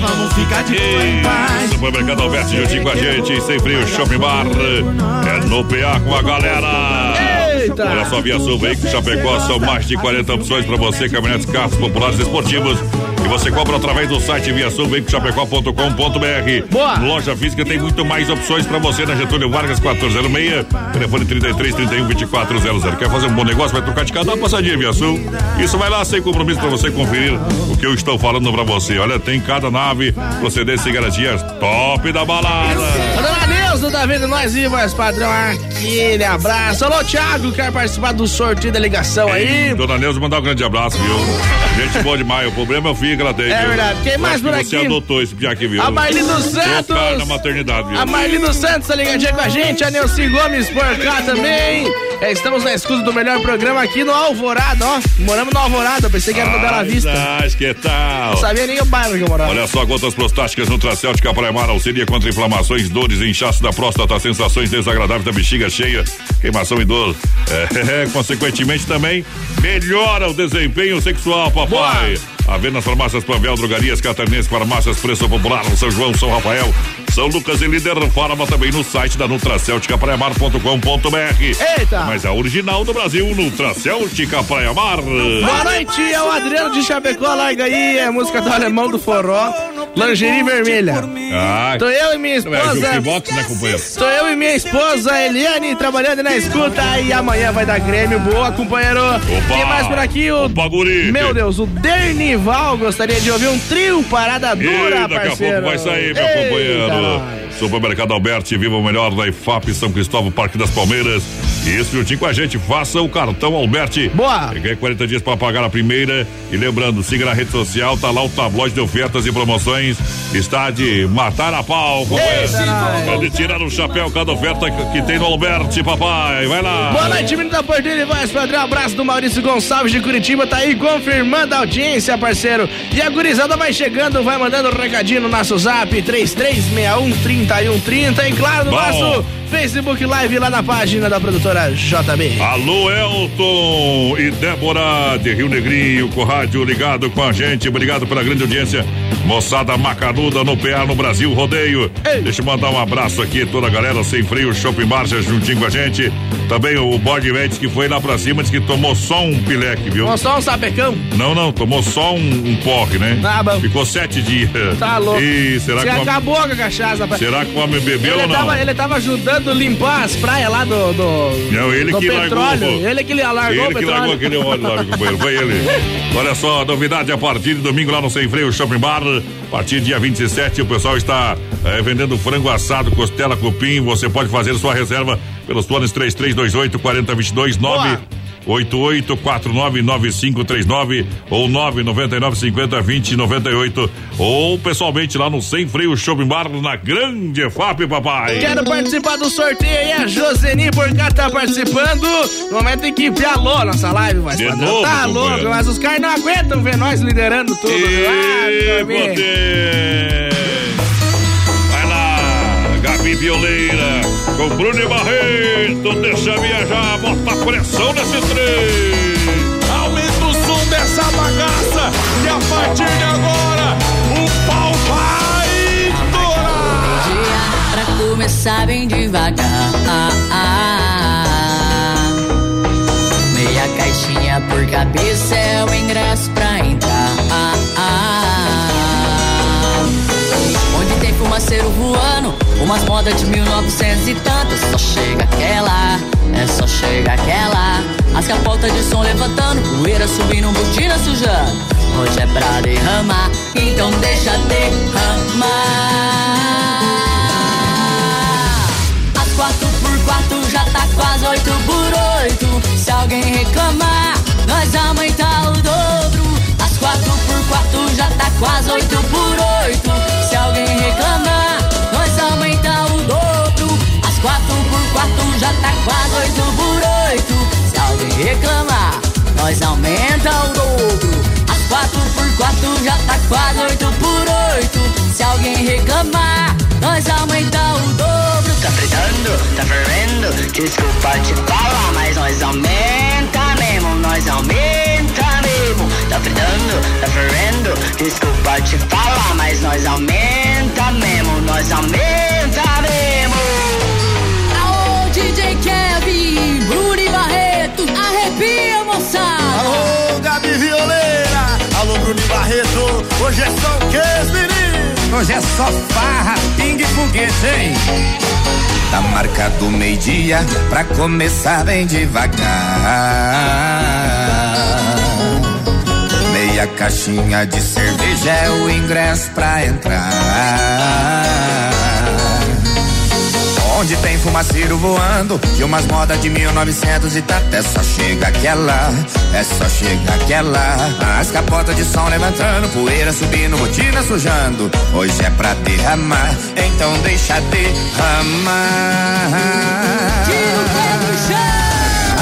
Vamos ficar de boa em paz. Supermercado Alberto juntinho com a gente, sem frio, shopping bar. É no PA com a galera. Eita! Olha só, Via Sul Veículos Chapecó, são mais de 40 opções para você, caminhonetes, carros populares esportivos. E você compra através do site viasulveiculoschapecó.com.br. Boa! Loja física tem muito mais opções para você na Getúlio Vargas 406, telefone 33 31 2400. Quer fazer um bom negócio? Vai trocar de cada uma passadinha Via Sul. Isso vai lá sem compromisso para você conferir o que eu estou falando para você. Olha, tem cada nave, procedência e garantias top da balada. Dona Neuza, tá vendo nós voz padrão? Aquele abraço. Alô, Thiago, quer participar do sorteio da ligação aí? Dona Neuza, mandar um grande abraço, viu? Gente boa demais. O problema é o filho que ela tem. É viu? verdade. Quem mais por Você aqui? adotou esse piá aqui, viu? A Marli dos Santos. Trocar na maternidade, viu? A Marli dos Santos tá ligadinha com a gente, a Nelci Gomes por cá também. É, estamos na escuta do melhor programa aqui no Alvorada, ó. Moramos no Alvorada, pensei que era no Bela Vista. Mas que tal? Não sabia nem o bairro que eu morava. Olha só, gotas prostáticas Nutracéutica Praia Mar auxilia contra inflamações, dores, inchaço da próstata, sensações desagradáveis da bexiga cheia, queimação e dor. É, consequentemente também melhora o desempenho sexual, papai. Why? A venda nas farmácias Panvel, drogarias catarinenses, farmácias Preço Popular, São João, São Rafael, São Lucas e Líder Farma também no site da Nutracéutica Praiamar.com.br. Eita! Mas a original do Brasil, Nutracéutica Praia Mar. Boa noite, é o Adriano de Chapecó, larga aí, é música do alemão do forró, lingerie vermelha. Ah, Tô eu e minha é esposa. jukebox, né, companheiro? Tô eu e minha esposa Eliane trabalhando na escuta e amanhã vai dar Grêmio. Boa, companheiro. Quem mais por aqui? O Opa. Meu Deus, o Dernival gostaria de ouvir um trio parada dura, daqui a parceiro. pouco vai sair, meu Eita, companheiro. Supermercado Alberti, viva o melhor da IFAP São Cristóvão, Parque das Palmeiras. E isso juntinho com a gente, faça o cartão Alberti. Boa! Ganhe 40 dias para pagar a primeira. E lembrando, siga na rede social, tá lá o tabloide de ofertas e promoções. Está de matar a pau, companheiro. Eita, É de tirar o chapéu cada oferta que que tem no Alberti, papai. Vai lá. Boa noite, menino da Porteira e voz padrão. Abraço do Maurício Gonçalves de Curitiba. Tá aí confirmando a audiência, parceiro. E a gurizada vai chegando, vai mandando um recadinho no nosso zap 33613130. E claro, no Bom. nosso Facebook Live lá na página da produtora JB. Alô, Elton e Débora de Rio Negrinho, com o rádio ligado com a gente. Obrigado pela grande audiência. Moçada macanuda no PA no Brasil Rodeio. Deixa eu mandar um abraço aqui, toda a galera sem frio, Shopping Marcha juntinho com a gente. Também o Bode Mendes que foi lá pra cima, disse que tomou só um pileque, viu? Tomou só um sapecão? Não, não, tomou só um, um porre, né? Tá bom. Ficou sete dias. Tá louco. E será Você que acabou com a cachaça, rapaz. Será que o homem bebeu ele ou não? Tava, ele tava ajudando a limpar as praias lá do, do, Não, ele do que largou petróleo. o- Ele que largou Ele o que petróleo. largou aquele óleo lá, meu companheiro. Foi ele. Olha só, novidade a partir de domingo lá no Sem Freio Shopping Bar. A partir dia 27, o pessoal está eh, vendendo frango assado, costela, cupim. Você pode fazer sua reserva pelos planos 3328 4022 9 88499539 ou 999502098 ou pessoalmente lá no Sem Freio Shopping Bar na Grande EFAP, papai. Quero participar do sorteio aí, a Joseni por cá tá participando. No momento em que alô nossa live, mas De novo, tá louco, mas os caras não aguentam ver nós liderando tudo. Ah, E meu Violeira, com Bruno e Barreto, deixa viajar, bota pressão nesse trem. Aumenta o som dessa bagaça e a partir de agora o pau vai torar. Pra começar bem devagar. Meia caixinha por cabeça é o ingresso pra entrar. Onde tem fumaceiro voando, umas modas de 1900 e tantas. Só chega aquela, é só chega aquela. As capotas de som levantando, poeira subindo, botina sujando. Hoje é pra derramar, então deixa derramar. As quatro por quatro já tá quase oito por oito. Se alguém reclamar, nós aumentar o dobro. As quatro por quatro já tá quase oito por oito. Quatro já tá quase oito por oito. Se alguém reclamar, nós aumenta o dobro. As quatro por quatro já tá quase oito por oito. Se alguém reclamar, nós aumenta o dobro. Tá fritando, tá fervendo, desculpa te falar, mas nós aumenta mesmo, nós aumenta mesmo. Tá fritando, tá fervendo, desculpa te falar, mas nós aumenta mesmo, nós aumenta mesmo. E Barreto, arrepia, moçada. Alô, Gabi Violeira, alô, Bruno e Barreto, hoje é só o que, menino? Hoje é só farra, pingue foguete, hein? Tá marcado meio-dia pra começar bem devagar. Meia caixinha de cerveja é o ingresso pra entrar. Onde tem fumaceiro voando e umas modas de 1900 e tanto. É só chega aquela, é só chega aquela. As capotas de som levantando, poeira subindo, botina sujando. Hoje é pra derramar, então deixa derramar.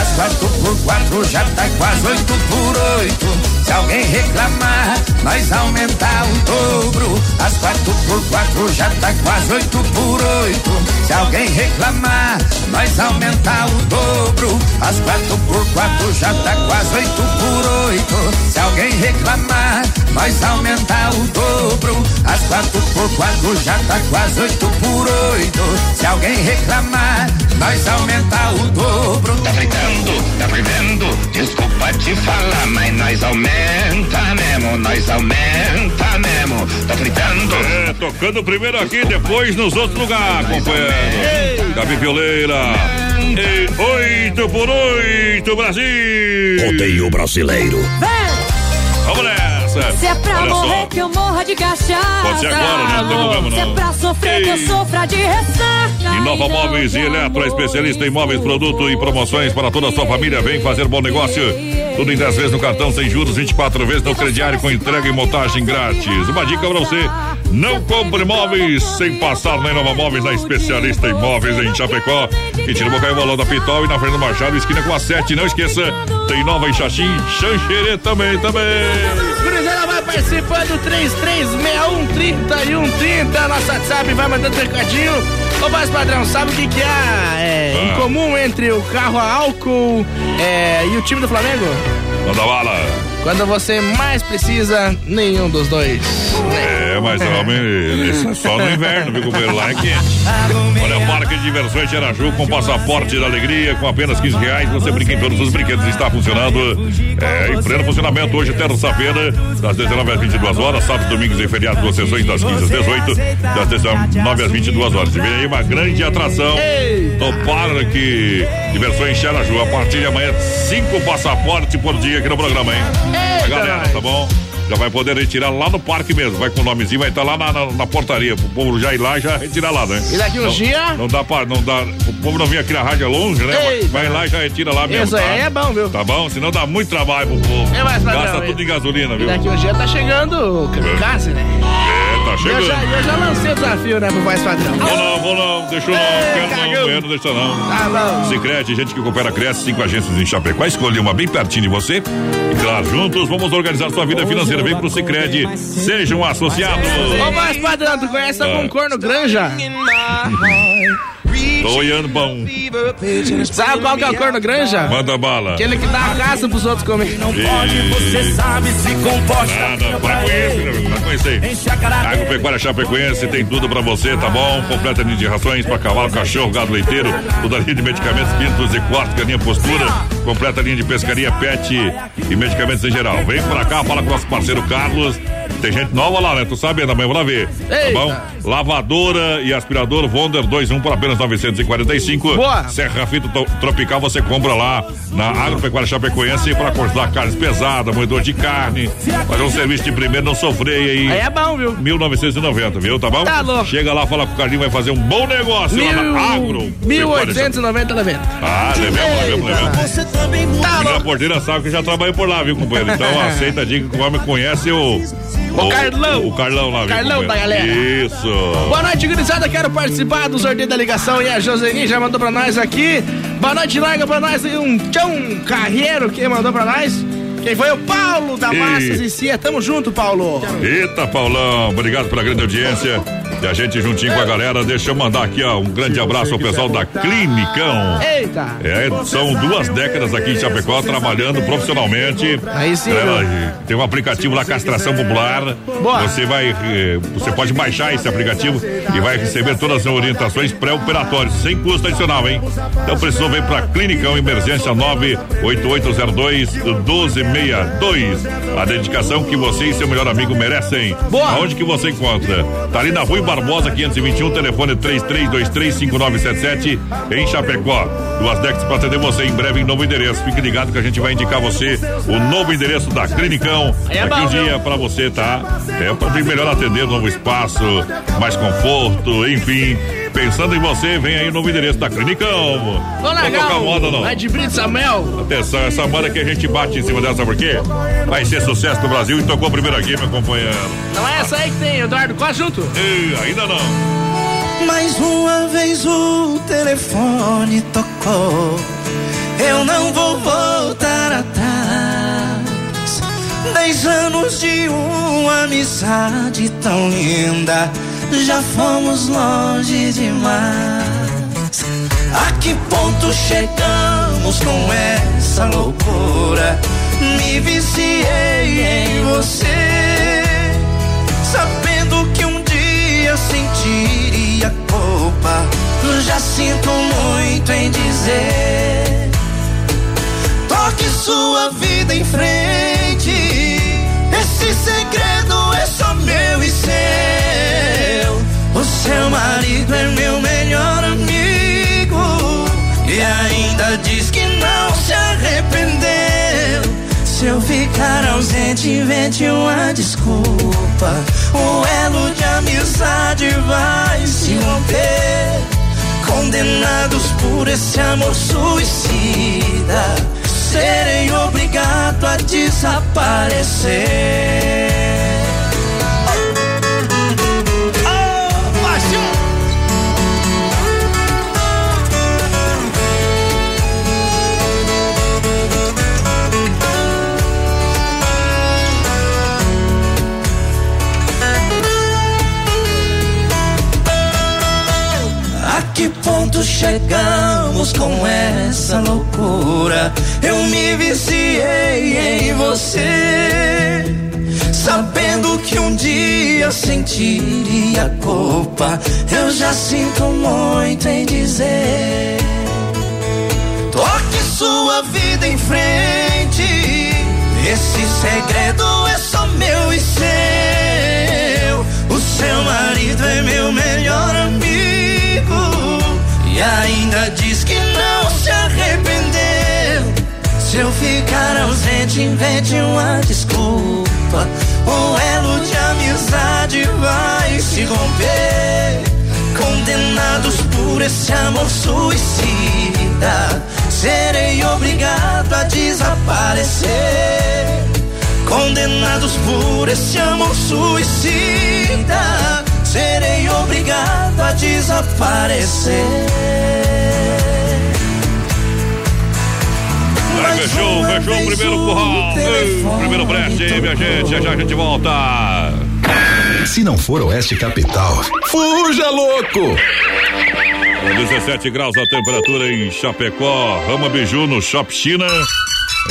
As quatro por quatro já tá quase oito por oito. Se alguém reclamar, nós aumentar o dobro. As quatro por quatro já tá quase oito por oito. Se alguém reclamar, nós aumentar o dobro. As quatro por quatro já tá quase oito por oito. Se alguém reclamar, nós aumentar o dobro. As quatro por quatro já tá quase oito por oito. Se alguém reclamar, nós aumentar o dobro. Tá fritando, tá fervendo, desculpa te falar, mas nós aumenta mesmo, nós aumenta mesmo. Tá fritando. É, tocando primeiro aqui, depois nos outros lugares, companheiro. Gabi Violeira. E oito por oito, Brasil. Rodeio brasileiro. Vamos nessa. Se é pra Olha morrer só. que eu morra de cachaça. Pode ser agora, né? Não tem problema, Se é não. pra sofrer que eu Ei. sofra de ressaca. Inova Móveis e Eletro, especialista em móveis, produto e promoções para toda a sua família. Vem fazer bom negócio. Tudo em 10 vezes no cartão, sem juros, 24 vezes no crediário com entrega e montagem grátis. Uma dica pra você: não compre móveis sem passar na Inova Móveis, na especialista em móveis em Chapecó. E tira o Bolão da Pitol e na Fernando Machado, esquina com a 7. Não esqueça, tem nova em Xaxim, Xanxerê também, também. Gurizada vai participando, 336130 e 130, nosso WhatsApp, vai mandando recadinho. Ô, voz padrão, sabe o que que há é, em Ah. comum entre o carro a álcool é, e o time do Flamengo? Manda bala. Quando você mais precisa, nenhum dos dois. É, mas homem, isso é só no inverno, viu, companheiro? Lá é quente. Olha, o Parque de Diversões Xeraju com passaporte da alegria, com apenas 15 reais, você brinca em todos os brinquedos, está funcionando. É, em pleno funcionamento hoje, terça-feira, das 19 às 22 horas, sábados, domingos e feriados, duas sessões das 15 às 18, das 19 às 22 horas. E vem aí uma grande atração no Parque Diversões Xeraju. A partir de amanhã, cinco passaportes por dia aqui no programa, hein? A galera, tá bom? Já vai poder retirar lá no parque mesmo. Vai com o nomezinho, vai estar lá na, na, na portaria. O povo já ir lá e já retirar lá, né? E daqui uns Não- dias? Não dá pra. Não dá, o povo não vem aqui na rádio é longe, né? Vai- Eita. Vai lá e já retira lá mesmo. Isso tá? aí é bom, viu? Tá bom? Senão dá muito trabalho pro povo. É mais Gasta tudo em gasolina, E viu? daqui uns dias tá chegando o Kamikaze, né? Tá Eu chegando. já, eu já lancei o desafio, né, pro voz padrão. Vou não, vou não, deixa eu não, quero não, amanhã não deixa não. Tá bom. Sicredi, gente que coopera, cresce, cinco agências em Chapecó, escolhi uma bem pertinho de você. E claro, juntos vamos organizar sua vida financeira. Vem pro Sicredi, sejam associados. Ô, voz padrão, tu conhece algum Ah. corno granja? Tô olhando bom. Sabe qual que é o corno granja? Manda bala. Aquele que dá a caça pros outros comer. Não pode, você sabe se comporta. Nada, pra conhecer, pra conhecer. Agropecuária Chapecoense tem tudo pra você, tá bom? Completa linha de rações pra cavalo, cachorro, gado leiteiro, toda linha de medicamentos, pintos e cortes, galinha postura, completa linha de pescaria, pet e medicamentos em geral. Vem pra cá, fala com nosso parceiro Carlos. Tem gente nova lá, né? Tu sabe, amanhã vou lá ver. Tá bom? Lavadora e aspirador Wonder 2 1 por apenas 945. Boa. Serra Fita Tropical você compra lá na Agropecuária Chapecoense para cortar carnes pesadas, moedor de carne, fazer um serviço de primeiro, não sofrer aí. Aí é bom, viu? 1990, viu? Tá bom? Tá louco. Chega lá, fala com o Carlinho, vai fazer um bom negócio lá na Agro. 1890 leventa. Ah, levemos, levemos, levemos. Você também tá E a porteira sabe que já trabalhei por lá, viu, companheiro? Então aceita a dica que o homem conhece o. O Carlão. O Carlão lá, viu? Carlão da galera. Isso. Boa noite, gurizada. Quero participar do sorteio da ligação e a Joseni já mandou pra nós aqui. Boa noite, larga pra nós aí um tchão carreiro que mandou pra nós. Quem foi o Paulo da Massas e Cia. Tamo junto, Paulo. Eita, Paulão, obrigado pela grande audiência. E a gente juntinho com a galera, deixa eu mandar aqui, ó, um grande abraço ao pessoal da Clinicão. Eita. É, são duas décadas aqui em Chapecó trabalhando profissionalmente. Aí sim, Ela- tem um aplicativo lá, Castração Popular. Boa. Você vai, eh, você pode baixar esse aplicativo e vai receber todas as orientações pré-operatórias, sem custo adicional, hein? Então precisou vir pra Clinicão Emergência 98802 1262. A dedicação que você e seu melhor amigo merecem. Boa. Aonde que você encontra? Tá ali na Rui Barbosa 521, telefone 33235977 em Chapecó. Duas décadas para atender você em breve em novo endereço. Fique ligado que a gente vai indicar você o novo endereço da Clinicão. É Daqui bom, um dia para você, tá? É para melhor atender, novo espaço, mais conforto, enfim. Pensando em você, vem aí o novo endereço da Clinicão. Ô, Vou legal. tocar moda, não. Vai de Brito Samuel. Atenção, essa moda que a gente bate em cima dela, sabe por quê? Vai ser sucesso no Brasil e tocou primeiro aqui, meu companheiro. Não é essa aí que tem, Eduardo? Quase junto. Ih, ainda não. Mais uma vez o telefone tocou. Eu não vou voltar atrás. Dez anos de uma amizade tão linda. Já fomos longe demais. A que ponto chegamos com essa loucura? Me viciei em você. Sabendo que um dia sentiria culpa. Já sinto muito em dizer. Toque sua vida em frente. Esse segredo é só meu e seu. Seu marido é meu melhor amigo. E ainda diz que não se arrependeu. Se eu ficar ausente, invente uma desculpa. O elo de amizade vai se romper. Condenados por esse amor suicida, serei obrigado a desaparecer. Que ponto chegamos com essa loucura? Eu me viciei em você. Sabendo que um dia sentiria culpa, eu já sinto muito em dizer. Toque sua vida em frente. Esse segredo é só meu e seu. O seu marido é meu melhor amigo. E ainda diz que não se arrependeu. Se eu ficar ausente, invente uma desculpa. O elo de amizade vai se romper. Condenados por esse amor suicida, serei obrigado a desaparecer. Condenados por esse amor suicida, serei obrigado a desaparecer. Fechou, fechou o primeiro curral. Ei, Primeiro breche aí, minha gente. Já já a gente volta. Se não for Oeste Capital, fuja louco! Com 17 graus a temperatura em Chapecó, Rama Biju no Shop China.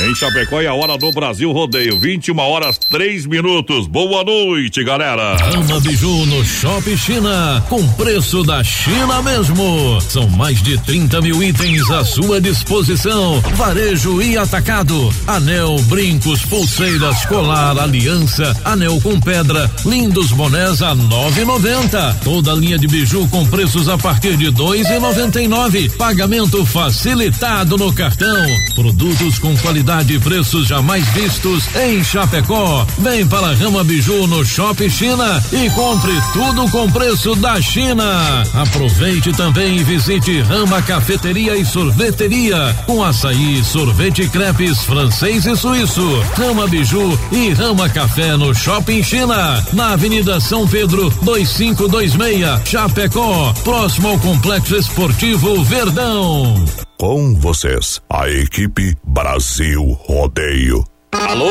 Em Chapecó e a hora do Brasil Rodeio, 21 horas 3 minutos. Boa noite, galera. Ama Biju no Shop China, com preço da China mesmo. São mais de 30 mil itens à sua disposição. Varejo e atacado. Anel, brincos, pulseiras, colar, aliança, anel com pedra, lindos bonés a 9,90. Toda linha de biju com preços a partir de 2,99. Pagamento facilitado no cartão. Produtos com qualidade e preços jamais vistos em Chapecó. Vem para Rama Biju no Shopping China e compre tudo com preço da China. Aproveite também e visite Rama Cafeteria e Sorveteria com açaí, sorvete crepes francês e suíço. Rama Biju e Rama Café no Shopping China, na Avenida São Pedro 2526, Chapecó, próximo ao Complexo Esportivo Verdão. Com vocês, a equipe Brasil Rodeio. Alô,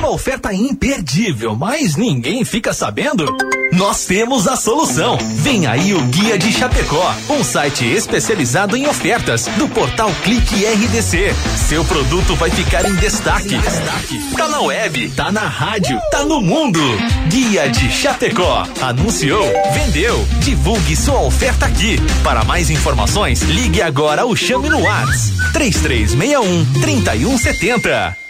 Uma oferta imperdível, mas ninguém fica sabendo? Nós temos a solução. Vem aí o Guia de Chapecó, um site especializado em ofertas do portal Clique RDC. Seu produto vai ficar em destaque. Tá na web, tá na rádio, tá no mundo. Guia de Chapecó. Anunciou, vendeu. Divulgue sua oferta aqui. Para mais informações, ligue agora ou chame no WhatsApp 3361 3170.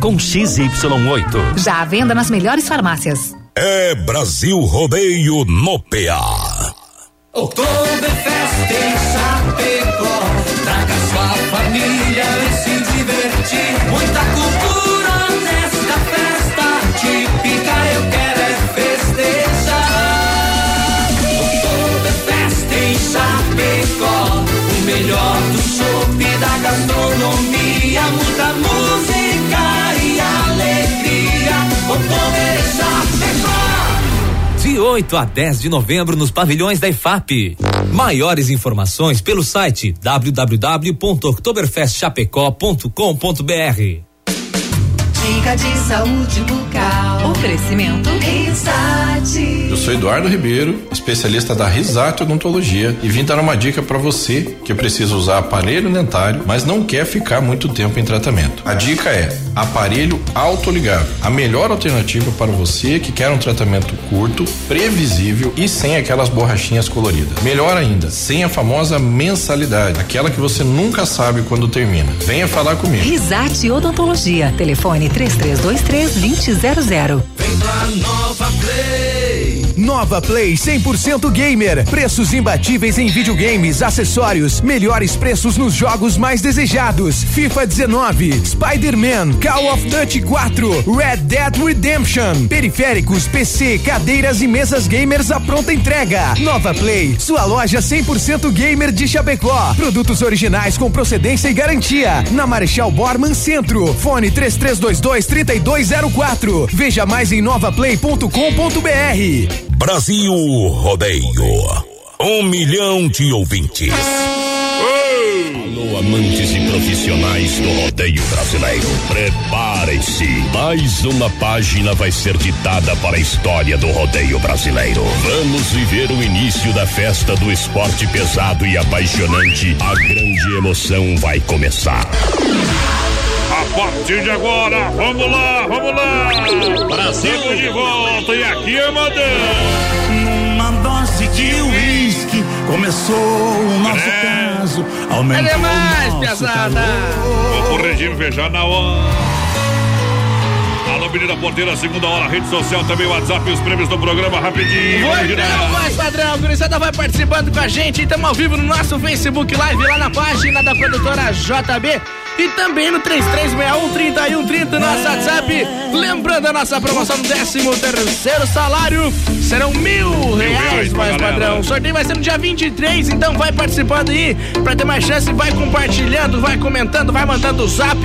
com XY8. Já à venda nas melhores farmácias. É Brasil Rodeio no PA. Oktoberfest em Chapecó. Traga sua família e se divertir. Muita cultura nesta festa típica. Eu quero é festejar. Oktoberfest em Chapecó. O melhor do chopp e da gastronomia. De 8 a 10 de novembro nos pavilhões da IFAP. Maiores informações pelo site www.oktoberfestchapecó.com.br. Dica de saúde bucal. Oferecimento Risate. Eu sou Eduardo Ribeiro, especialista da Risate Odontologia e vim dar uma dica para você que precisa usar aparelho dentário, mas não quer ficar muito tempo em tratamento. A dica é aparelho autoligável, a melhor alternativa para você que quer um tratamento curto, previsível e sem aquelas borrachinhas coloridas. Melhor ainda, sem a famosa mensalidade, aquela que você nunca sabe quando termina. Venha falar comigo. Risate Odontologia. Telefone 3323 2000. Nova Play. Nova Play 100% gamer. Preços imbatíveis em videogames, acessórios, melhores preços nos jogos mais desejados. FIFA 19, Spider-Man, Call of Duty 4, Red Dead Redemption. Periféricos, PC, cadeiras e mesas gamers à pronta entrega. Nova Play, sua loja 100% gamer de Chapecó. Produtos originais com procedência e garantia. Na Marechal Borman Centro. Fone 3322 3204. Veja mais em novaplay.com.br. Brasil Rodeio. Um milhão de ouvintes. Alô, amantes e profissionais do rodeio brasileiro. Preparem-se. Mais uma página vai ser ditada para a história do rodeio brasileiro. Vamos viver o início da festa do esporte pesado e apaixonante. A grande emoção vai começar. A partir de agora, vamos lá, vamos lá! Brasil de volta e aqui é Madame! Numa dose de uísque, Começou o nosso caso, aumentou É nosso piazada. Vou pro regime fechar na hora. Alô, menina porteira, segunda hora, rede social, também WhatsApp e os prêmios do programa rapidinho. Não, mais padrão, gurizada vai participando com a gente. Estamos ao vivo no nosso Facebook Live, lá na página da produtora JB. E também no 3361-3130, nosso WhatsApp. Lembrando a nossa promoção do 13 terceiro salário. Serão mil reais, mais padrão. O sorteio vai ser no dia 23, então vai participando aí pra ter mais chance. Vai compartilhando, vai comentando, vai mandando o zap.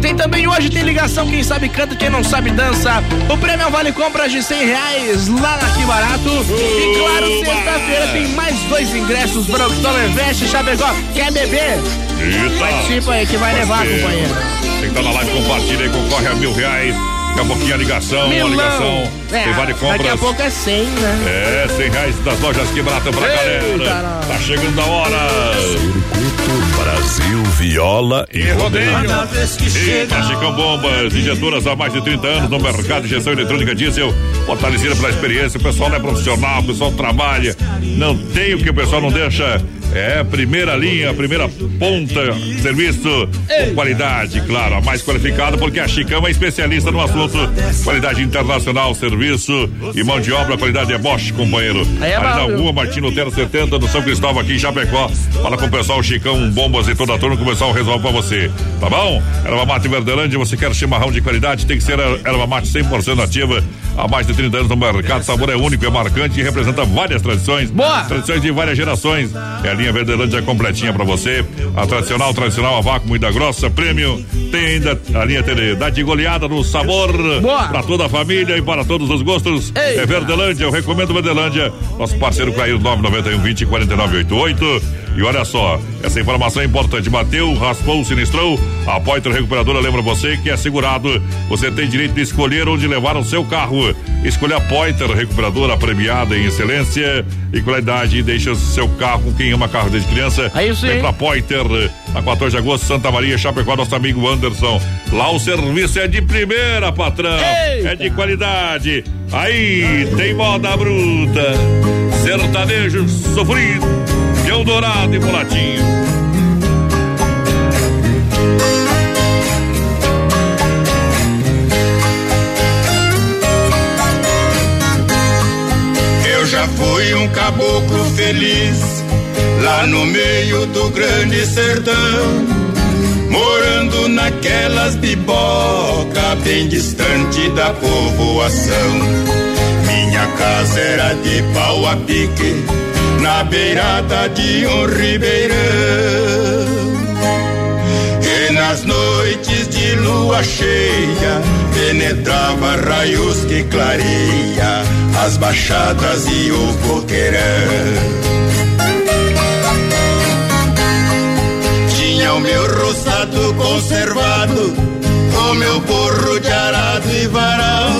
Tem também hoje, tem ligação, quem sabe canta, quem não sabe dança. O prêmio é um vale compras de 100 reais lá na Que Barato. E claro, sexta-feira tem mais dois ingressos para o Oktoberfest Chapecó. Quer beber? Eita. Participa aí que vai levar, companheiro. Tem que estar na live, compartilha aí, concorre a mil reais. Daqui a pouquinho a ligação, Milão. a ligação. É, tem vale compras. Daqui a pouco é 100, né? É, 100 reais das lojas que barato pra Eita, galera. Tá chegando a hora. Circuito Brasil Viola e Rodeio. Rodeio. Eita, Chicão Bombas, injetoras há mais de 30 anos no mercado de injeção eletrônica diesel, fortalecida pela experiência. O pessoal não é profissional, o pessoal trabalha, não tem o que o pessoal não deixa. É primeira linha, primeira ponta, serviço com qualidade, claro, a mais qualificada, porque a Chicão é especialista no assunto. Qualidade internacional, serviço e mão de obra, qualidade é Bosch, companheiro. É Ali na rua Martin Lutero 70, no São Cristóvão, aqui em Chapecó. Fala com o pessoal Chicão, bombas e toda a turma que o pessoal resolve pra você. Tá bom? Erva Mate Verdelândia, você quer chimarrão de qualidade, tem que ser a erva mate 100% ativa. Há mais de 30 anos no mercado, o sabor é único, é marcante e representa várias tradições. Boa! Tradições de várias gerações. É a linha Verdelândia completinha pra você. A tradicional, tradicional, a vácuo, muita grossa, prêmio. Tem ainda a linha tele, dá de goleada no sabor. Boa! Pra toda a família e para todos os gostos. Eita. É Verdelândia, eu recomendo Verdelândia. Nosso parceiro Caio 991 20 4988. E olha só, essa informação é importante. Bateu, raspou, sinistrou. A Poiter Recuperadora lembra você que é segurado. Você tem direito de escolher onde levar o seu carro. Escolha a Poiter Recuperadora premiada em excelência e qualidade. E deixa o seu carro com quem ama carro desde criança. É isso aí. Vem pra Poiter, na 14 de agosto, Santa Maria, Chapecó, nosso amigo Anderson. Lá o serviço é de primeira, patrão. Eita. É de qualidade. Aí tem moda bruta, sertanejo sofrido, Dourado e mulatinho. Eu já fui um caboclo feliz lá no meio do grande sertão, morando naquelas biboca bem distante da povoação. Minha casa era de pau a pique na beirada de um ribeirão. E nas noites de lua cheia penetrava raios que clareia as baixadas e o coqueirão. Tinha o meu roçado conservado, o meu burro de arado e varal,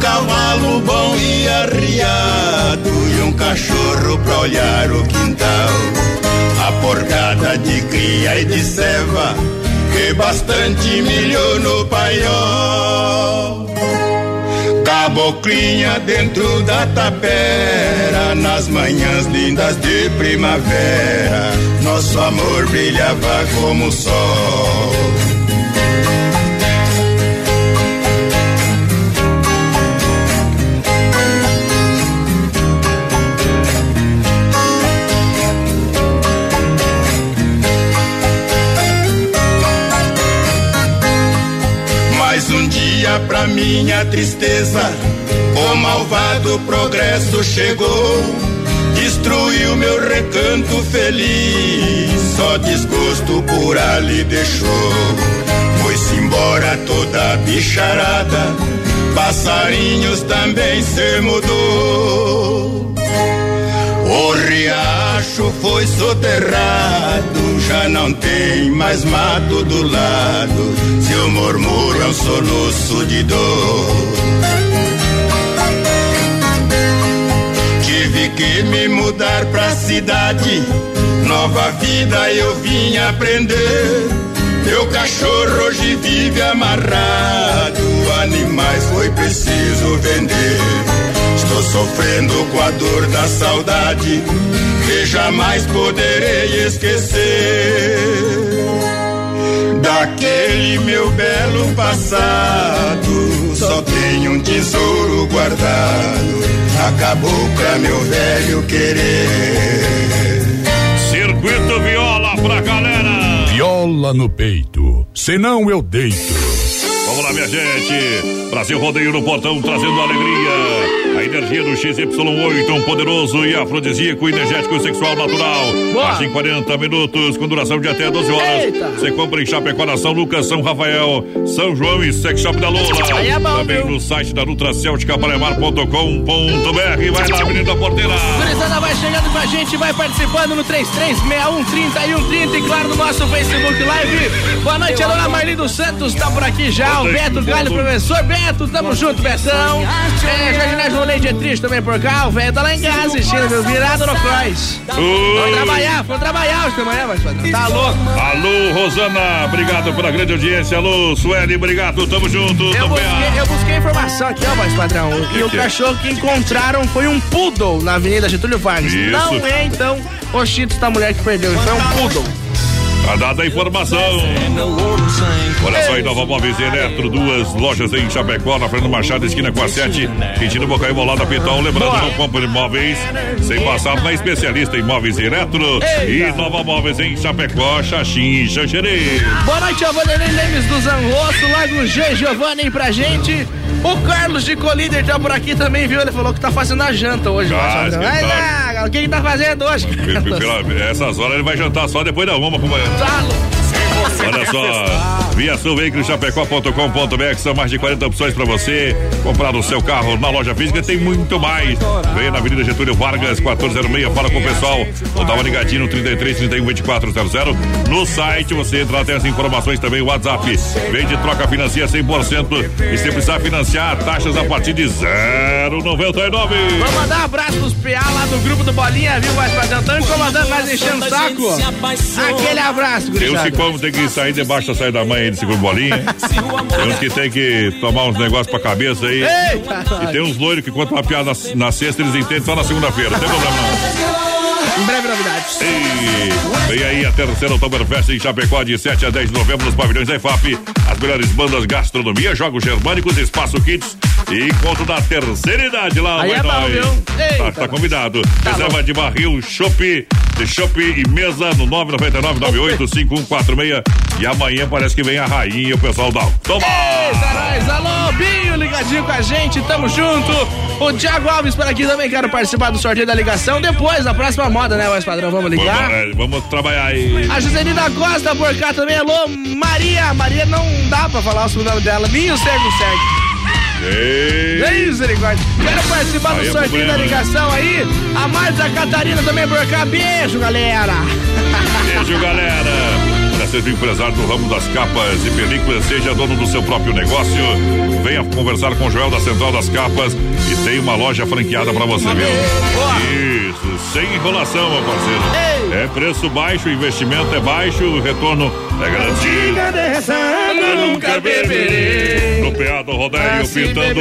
cavalo bom e arriado e um cachorro pra olhar o quintal. A porcada de cria e de ceva e bastante milho no paiol. Caboclinha dentro da tapera, nas manhãs lindas de primavera, nosso amor brilhava como o sol. Pra minha tristeza, o malvado progresso chegou, destruiu meu recanto feliz, só desgosto por ali deixou. Foi-se embora toda a bicharada, passarinhos também se mudou. O riacho foi soterrado, já não tem mais mato do lado. Seu murmúrio é um soluço de dor. Tive que me mudar pra cidade, nova vida eu vim aprender. Meu cachorro hoje vive amarrado, animais foi preciso vender. Estou sofrendo com a dor da saudade, jamais poderei esquecer daquele meu belo passado. Só tenho um tesouro guardado, acabou pra meu velho querer. Circuito Viola pra galera. Viola no peito, senão eu deito. Vamos lá, minha gente. Brasil Rodeio no portão, trazendo alegria. A energia do XY8, um poderoso e afrodisíaco, energético sexual natural. Age em 40 minutos, com duração de até 12 horas. Eita. Você compra em Chapecó, na São Lucas, São Rafael, São João e Sex Shop da Lula. É bom, Também viu? no site da nutracelticapalemar.com.br. Vai lá, menino da porteira. Gurizada vai chegando com a gente, vai participando no 33613130 e claro no nosso Facebook Live. Boa noite, a dona Marli dos Santos tá por aqui já. O Beto Galho, professor Beto, tamo junto, Betão. É, Jardinagem De Triste também por cá. O velho tá lá em casa assistindo, meu virado no cross. Vamos trabalhar, vamos trabalhar hoje de manhã, mas tá louco. Alô, Rosana, obrigado pela grande audiência. Alô, Sueli, obrigado, tamo junto. Eu busquei, eu busquei informação aqui, ó, voz padrão. E o que é? cachorro que encontraram foi um poodle na Avenida Getúlio Vargas. Isso. Não é, então, o Cheetos da mulher que perdeu. Foi um poodle. Tá dada a informação. Olha só, Inova Móveis e Eletro, duas lojas em Chapecó, na Fernando Machado, esquina com a 7, Quintino Bocaíba, ao lado da Pitão. Lembrando, não compra imóveis sem passar na especialista em móveis e eletro. E Nova Móveis em Chapecó, Xaxim e Xanxerê. Boa noite, ao Vanderlei Lemes do Zanrosso, Lago G, Giovanni pra gente. O Carlos de Colíder tá por aqui também, viu? Ele falou que tá fazendo a janta hoje. Ah, Vai lá, o que ele tá fazendo hoje? Pela- Essas horas ele vai jantar só depois da uma, companheiro. Tá louco. Olha só, via sul veículos chapecó.com.br são mais de 40 opções para você comprar o seu carro na loja física, tem muito mais. Venha na Avenida Getúlio Vargas, 1406, fala com o pessoal. Ou dá uma ligadinha no 33 31 2400. No site você entra tem as informações também, o WhatsApp. Vende troca financia 100% e se precisar financiar, taxas a partir de 0,99. Vamos mandar um abraço pros PA lá do grupo do Bolinha, viu, voz padrão? Tão incomodando, mas enchendo o saco. Aquele abraço, gurizada. que como tem que sair debaixo da saída da mãe aí de seguro bolinha. Tem uns que tem que tomar uns negócios pra cabeça aí. Eita! E tem uns loiros que contam uma piada na, na sexta, eles entendem só na segunda-feira. Não tem problema não. Em breve novidades. E vem aí a terceira Oktoberfest em Chapecó de 7 a 10 de novembro nos pavilhões da EFAP. As melhores bandas gastronomia, jogos germânicos, espaço kits encontro da terceira idade lá. Aí vai é bom, viu? Tá, tá convidado. Reserva de barril, chopp, de chopp e mesa no 999-985146. E amanhã parece que vem a rainha e o pessoal um Toma! Eita, nós, alô, Binho, ligadinho com a gente, tamo junto. O Thiago Alves por aqui também, quero participar do sorteio da ligação. Depois, da próxima moda, né, voz padrão? Vamos ligar? Vamos, é, vamos trabalhar aí. A Joselina Costa por cá também, alô, Maria. Maria não dá pra falar o sobrenome dela, nem o Sérgio Sérgio. Ei. Ei, misericórdia. Quero participar do é sorteio problema, da né? ligação aí. A Marta Catarina também por cá. Beijo, galera. Beijo, galera. Para ser empresário do ramo das capas e películas, seja dono do seu próprio negócio. Venha conversar com o Joel da Central das Capas e tem uma loja franqueada para você, viu? Isso, sem enrolação, meu parceiro. É preço baixo, o investimento é baixo, o retorno é garantido. Eu nunca beberei. No PA do Rodeio, Assim pintando.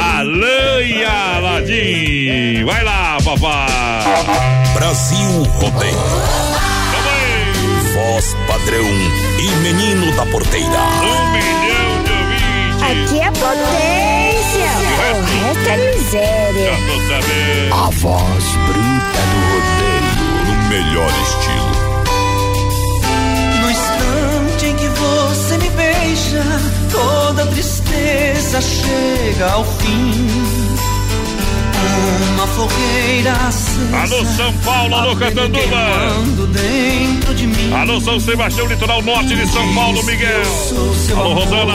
Alain e Aladim. Vai lá, papai. Brasil Rodeio. Voz padrão e menino da porteira. Um milhão de ouvintes. Aqui é potência. O resto é miséria. Já tô sabendo. A voz bruta do rodeio. Melhor estilo. No instante em que você me beija, toda tristeza chega ao fim. Uma fogueira acesa. Alô, São Paulo, alô, Catanduba. de mim. Alô, São Sebastião, litoral norte de São Paulo, Miguel. Alô, Rosana.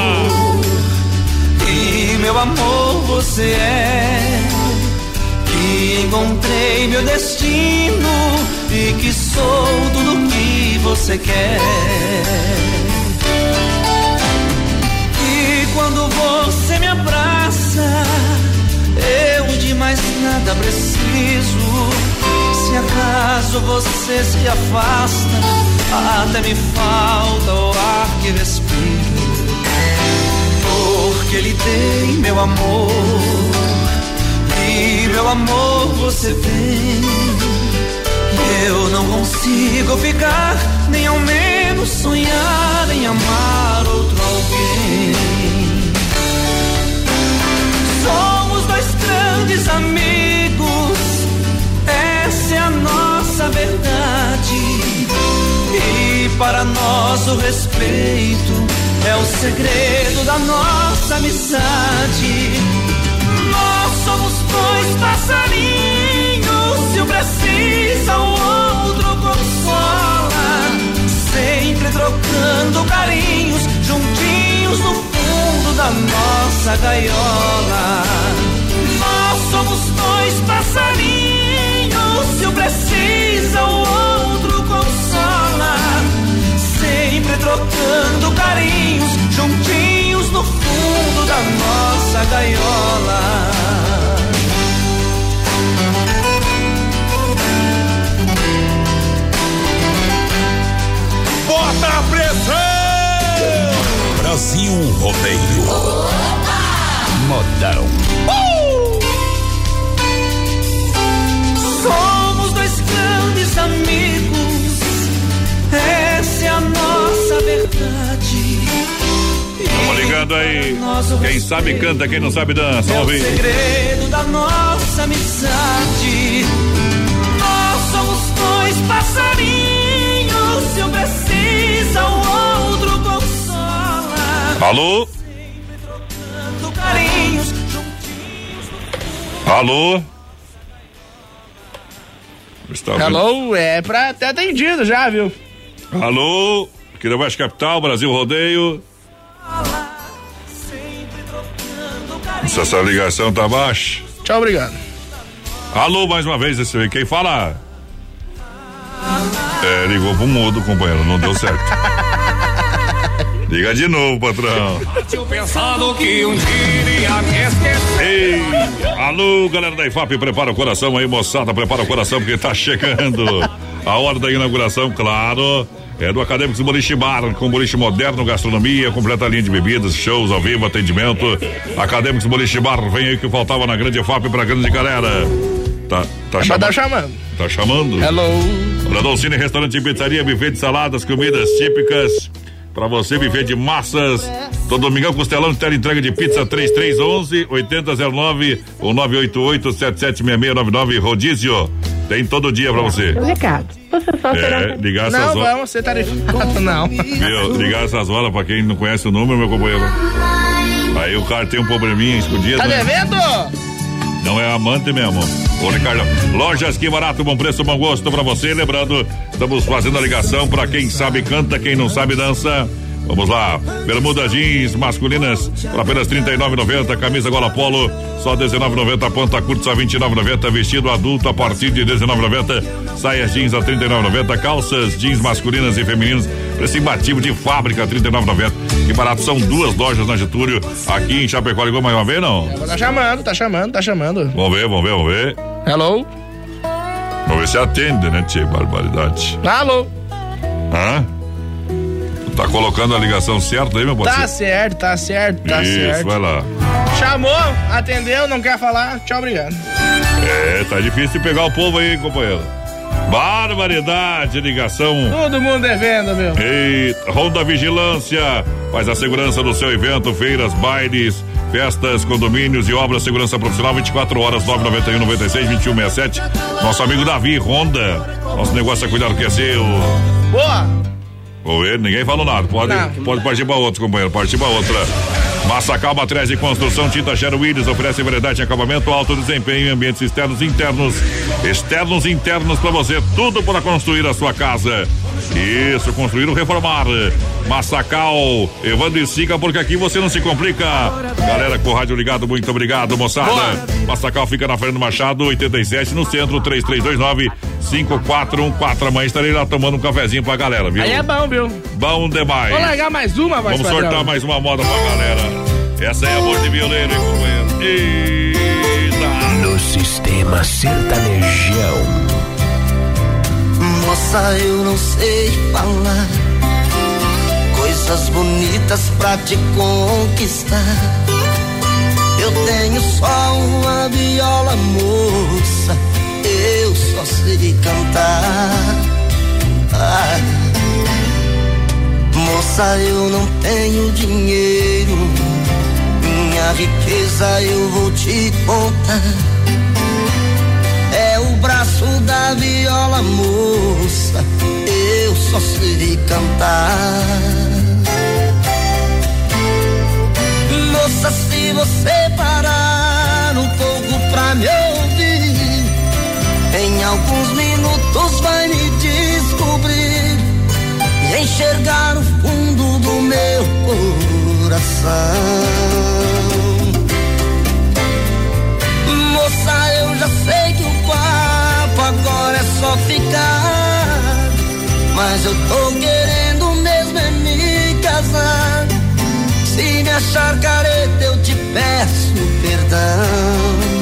E meu amor você é. Que encontrei meu destino e que sou tudo que você quer. E quando você me abraça, eu de mais nada preciso. Se acaso você se afasta, até me falta o ar que respiro. Porque lhe dei meu amor, e meu amor você vem. Eu consigo ficar, nem ao menos sonhar em amar outro alguém. Somos dois grandes amigos, essa é a nossa verdade. E para nós o respeito é o segredo da nossa amizade. Nós somos dois passarinhos, se precisa, o outro consola. Sempre trocando carinhos, juntinhos no fundo da nossa gaiola. Nós somos dois passarinhos, se um precisa, o outro consola. Sempre trocando carinhos, juntinhos no fundo da nossa gaiola. Bota a pressão! Brasil Rodeio. Modão. Somos dois grandes amigos, essa é a nossa verdade. Vamos ligando aí. Quem sabe canta, quem não sabe dança. É o segredo da nossa amizade. Alô? Alô? Alô, é pra ter atendido já, viu? Alô? Aqui da West Capital, Brasil Rodeio. Se essa ligação tá baixa. Tchau, obrigado. Alô, mais uma vez, esse. Quem fala? É, ligou pro mudo, companheiro. Não deu certo. Liga de novo, patrão. pensando que um dia ia me esquecer. Ei, alô, galera da IFAP, prepara o coração aí, moçada, prepara o coração porque tá chegando a hora da inauguração, claro. É do Acadêmicos Boliche Bar, com boliche moderno, gastronomia, completa linha de bebidas, shows ao vivo, atendimento. Acadêmicos Boliche Bar, vem aí que faltava na grande IFAP pra grande galera. Tá, tá Mas chamando. tá chamando. Tá chamando? Hello. Olha, Dolcine Restaurante e Pizzaria, buffet de saladas, comidas típicas. Pra você, buffet de massas. Todo domingão, costelão tela entrega de pizza 3311 8009 ou 988 776699 rodízio. Tem todo dia pra você. Recado. Você só será. É, ligar essas Não, horas. vamos ser tarifado, não. Viu? Ligar essas horas pra quem não conhece o número, meu companheiro. Aí o cara tem um probleminha escondido. Tá né? Não é amante mesmo. Ô, Ricardo, lojas que barato, bom preço, bom gosto pra você. Lembrando, estamos fazendo a ligação pra quem sabe canta, quem não sabe dança. Vamos lá, bermuda jeans masculinas por apenas R$ 39,90, camisa gola polo só R$ 19,90, ponta curta só R$ 29,90, vestido adulto a partir de R$ 19,90, saias jeans a R$ 39,90, calças jeans masculinas e femininas, preço imbatível de fábrica R$ 39,90. Que barato, são duas lojas na Getúlio, aqui em Chapecó, ligou mais uma vez não? Tá chamando, tá chamando, tá chamando. Vamos ver, vamos ver, vamos ver. Hello? Vamos ver se atende, né, Tia? Barbaridade. Alô? Hã? Tá colocando a ligação certa aí, meu Tá parceiro? certo, tá certo, tá Isso, certo. vai lá. Chamou, atendeu, não quer falar? Tchau, obrigado. É, tá difícil de pegar o povo aí, companheiro. Barbaridade, ligação. Todo mundo devendo, meu. Eita, Ronda Vigilância faz a segurança do seu evento, feiras, bailes, festas, condomínios e obras segurança profissional 24 horas 991 96 21 67. Nosso amigo Davi Ronda. Nosso negócio é cuidar do que é seu. Boa. Vou ver, ninguém falou nada. Pode, Não. pode partir pra outro, companheiro. Partir pra outra. Massacal Materiais de Construção, Tinta Sherwin Willis oferece variedade em acabamento, alto desempenho em ambientes externos e internos. Externos e internos pra você, tudo para construir a sua casa. Isso, construir ou reformar. Massacal, Evandro e siga, porque aqui você não se complica. Galera com o rádio ligado, muito obrigado, moçada. Massacal fica na Fernando Machado, 87, no centro, 3329 5414. Amanhã estarei lá tomando um cafezinho pra galera, viu? Aí é bom, viu? Bom demais. Vou largar mais uma, vai Vamos sortar mais uma moda pra galera. Essa é amor de violeiro, hein, companheiro? Eita! No sistema sertanejão. Nossa, eu não sei falar coisas bonitas pra te conquistar. Eu tenho só uma viola moça, eu só sei cantar. Ah. Moça, eu não tenho dinheiro, minha riqueza eu vou te contar Braço da viola, moça. Eu só sei cantar. Moça, se você parar um pouco pra me ouvir, em alguns minutos vai me descobrir e enxergar o fundo do meu coração. Ficar, mas eu tô querendo mesmo é me casar. Se me achar careta, eu te peço perdão.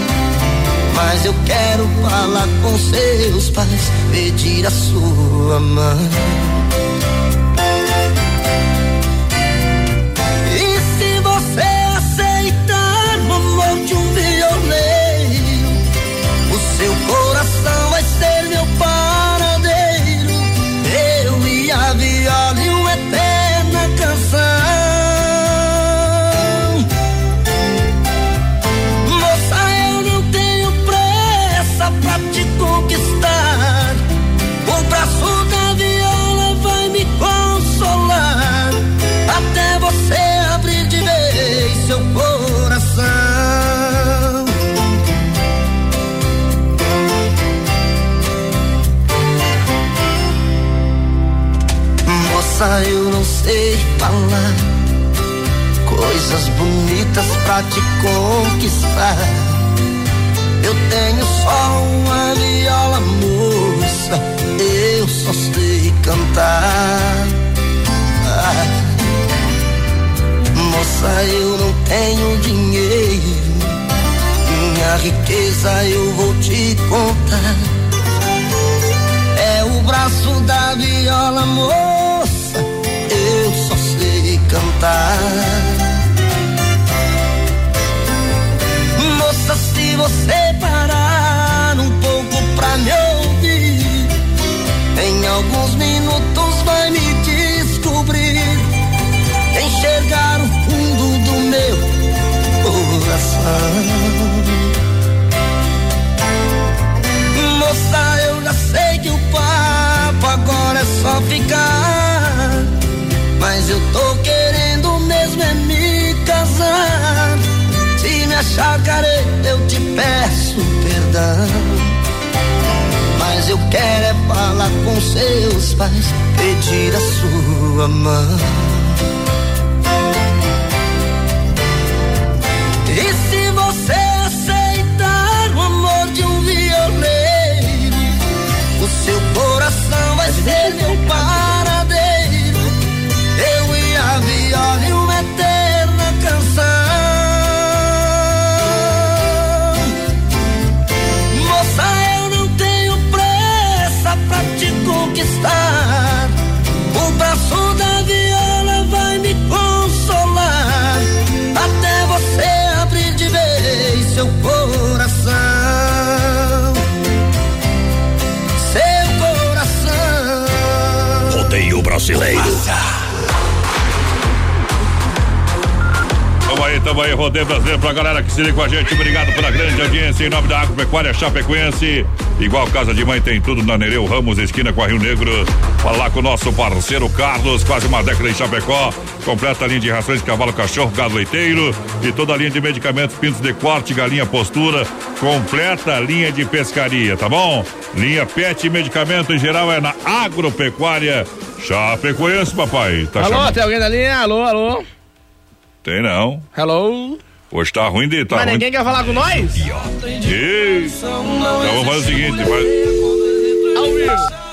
Mas eu quero falar com seus pais, pedir a sua mão. Coisas bonitas pra te conquistar. Eu tenho só uma viola, moça. Eu só sei cantar. Ah. Moça, eu não tenho dinheiro. Minha riqueza eu vou te contar. É o braço da viola, moça. Eu só sei cantar. Moça, eu já sei que o papo agora é só ficar, mas eu tô querendo mesmo é me casar. Se me achar careta, eu te peço perdão. Mas eu quero é falar com seus pais, pedir a sua mão. Brasileiro. Tamo aí, tamo aí, rodeio brasileiro pra galera que se liga com a gente. Obrigado pela grande audiência em nome da Agropecuária Chapecoense. Igual Casa de Mãe tem tudo na Nereu Ramos, esquina com a Rio Negro. Fala lá com o nosso parceiro Carlos, quase uma década em Chapecó. Completa a linha de rações de cavalo, cachorro, gado leiteiro e toda a linha de medicamentos, pintos de corte, galinha postura. Completa a linha de pescaria, tá bom? Linha pet e medicamento em geral é na Agropecuária Chapecoense, papai. Tá alô, chamando? tem alguém ali? Alô, alô? Tem não. Hello? Hoje tá ruim de. Tá Mas ruim. ninguém quer falar com nós? Ih, Então vamos fazer o seguinte, vai, Ao vivo.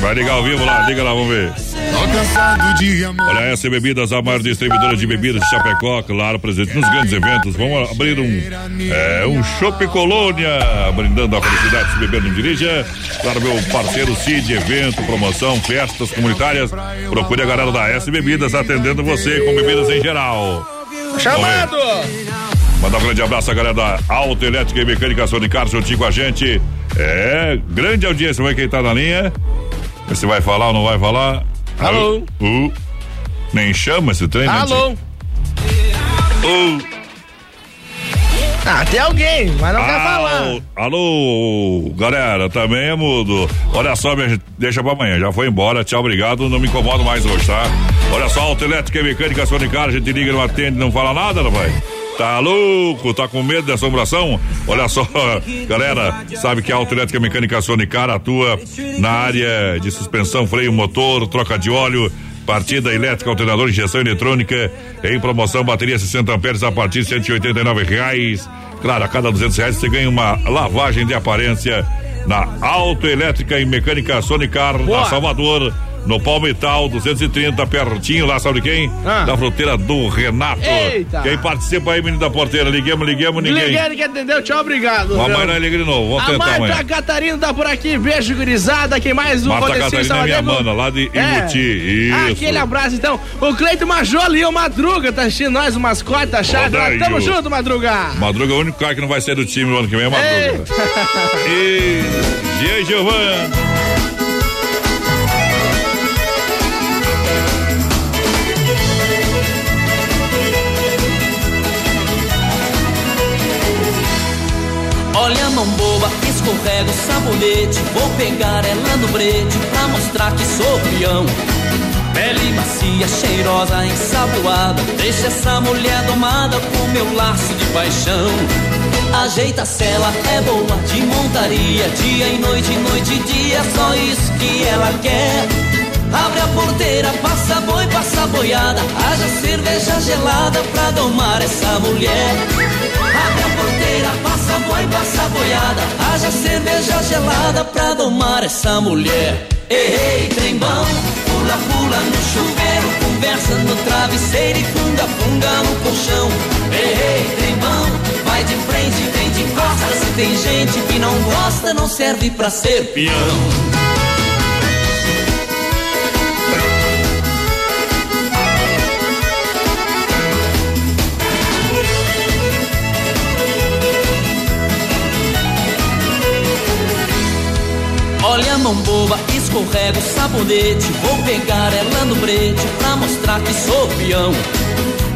Vai ligar ao vivo lá, liga lá, vamos ver. Olha, essa bebidas, a maior distribuidora de bebidas de Chapecó, claro, presente nos grandes eventos. Vamos abrir um, é, um Chopp Colônia, brindando a felicidade se beber não dirija. Claro, meu parceiro Cid, evento, promoção, festas comunitárias. Procure a galera da S Bebidas atendendo você com bebidas em geral. Chamado! Mandar um grande abraço à galera da Auto Elétrica e Mecânica Sonicar juntinho com a gente. É, grande audiência, vai quem tá na linha. Você vai falar ou não vai falar? Alô? Uh, Nem chama esse trem, né, Alô? Ô. Ah, tem alguém, mas não quer falar. Alô, alô, galera, também é mudo. Olha só, minha gente, deixa pra amanhã. Já foi embora, tchau, obrigado. Não me incomodo mais hoje, tá? Olha só, autoelétrica e mecânica Sonicar, a gente liga, não atende, não fala nada, não vai? Tá louco? Tá com medo de assombração? Olha só, galera, sabe que a autoelétrica mecânica Sonicar atua na área de suspensão, freio, motor, troca de óleo, Partida elétrica, alternador, injeção eletrônica, em promoção, bateria 60 amperes a partir de 189 reais. Claro, a cada 200 reais você ganha uma lavagem de aparência na autoelétrica e mecânica Sonicar, Boa. na Salvador. No Palmital 230, pertinho lá, sabe de quem? Ah. Da fruteira do Renato. Eita. Quem participa aí, menino da porteira? Liguemos, liguemos, ninguém. Liguei, ninguém atendeu, tchau, obrigado. Uma mãe não de novo, vamos A tentar Marta amanhã. Catarina tá por aqui, beijo gurizada, quem mais? O Marta Catarina é minha mana, lá de Imuti, isso. Ah, Aquele abraço então. O Cleito Majoli e o Madruga tá assistindo nós, o mascote chave. lá. Rodeio. Tamo junto, Madruga. Madruga é o único cara que não vai sair do time no ano que vem, é Madruga. E. E aí, Giovanni? Olha mão boba, escorrega o sabonete. Vou pegar ela no brete pra mostrar que sou peão. Pele macia, cheirosa, ensaboada. Deixa essa mulher domada com meu laço de paixão. Ajeita a cela, é boa de montaria. Dia e noite, noite e dia, só isso que ela quer. Abre a porteira, passa boi, passa boiada. Haja cerveja gelada pra domar essa mulher. Abre a porteira, passa boi, passa boiada. Haja cerveja gelada pra domar essa mulher. Ei, trembão, pula, pula no chuveiro. Conversa no travesseiro e funga, funga no colchão. Ei, trembão, vai de frente, vem de costas. Se tem gente que não gosta, não serve pra ser peão. Escorrega o sabonete. Vou pegar ela no brete pra mostrar que sou peão.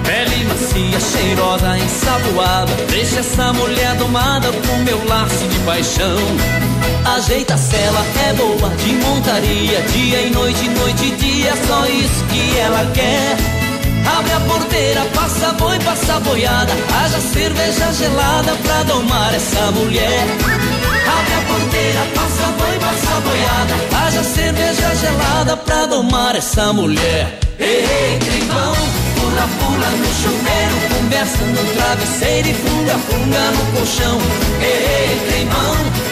Pele macia, cheirosa, ensaboada. Deixa essa mulher domada com meu laço de paixão. Ajeita a cela, é boa de montaria. Dia e noite, noite e dia, só isso que ela quer. Abre a porteira, passa boi, passa boiada. Haja cerveja gelada pra domar essa mulher. Abre a porteira, passa boi, passa boiada. Haja cerveja gelada pra domar essa mulher. Ei, ei, pula, pula no chuveiro. Conversa no travesseiro e funga, funga no colchão. Ei, ei,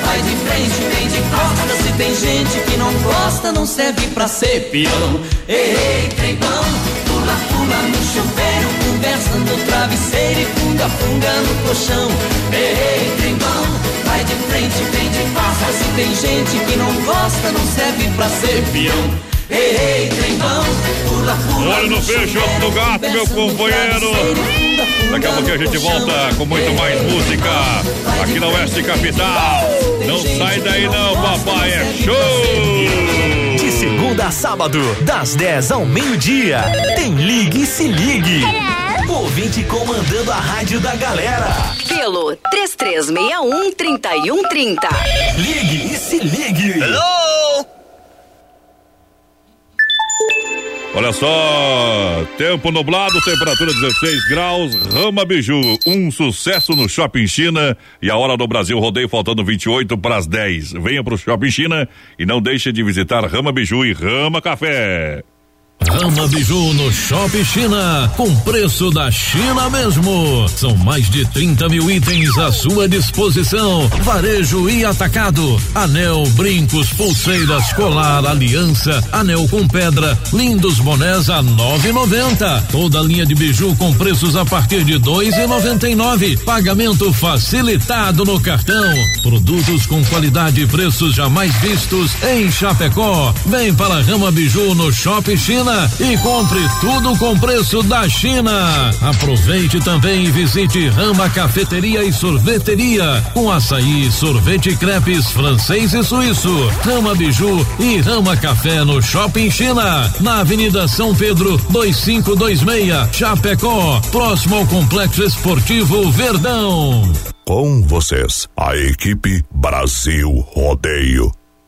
vai de frente, vem de costas. Se tem gente que não gosta, não serve pra ser peão. Ei, ei, pula, pula no chuveiro. Conversa no travesseiro e funga, funga no colchão. Ei, ei, de frente, vem de costas. Se tem gente que não gosta, não serve pra ser peão. Ei, ei, trembão, pula, pula Olho no peixe, outro no gato, meu companheiro. Daqui a pouquinho a gente volta com muito mais música aqui na Oeste Capital. Não sai daí não, papai, é show! De segunda a sábado, das 10 ao meio-dia, tem Ligue e Se Ligue. Ouvinte comandando a rádio da galera. Pelo 3361 3130. Ligue e Se Ligue. Hello? Olha só, tempo nublado, temperatura 16 graus, Rama Biju, um sucesso no Shopping China e a hora do Brasil rodeio faltando 28 para as 10. Venha pro Shopping China e não deixe de visitar Rama Biju e Rama Café. Rama Biju no Shopping China, com preço da China mesmo. São mais de 30 mil itens à sua disposição. Varejo e atacado. Anel, brincos, pulseiras, colar, aliança, anel com pedra, lindos bonés a 9,90. Toda linha de biju com preços a partir de 2,99. Pagamento facilitado no cartão. Produtos com qualidade e preços jamais vistos em Chapecó. Vem para Rama Biju no Shopping China China e compre tudo com preço da China. Aproveite também e visite Rama Cafeteria e Sorveteria com açaí, sorvete crepes francês e suíço, Rama Biju e Rama Café no Shopping China, na Avenida São Pedro 2526, Chapecó, próximo ao Complexo Esportivo Verdão. Com vocês, a equipe Brasil Rodeio.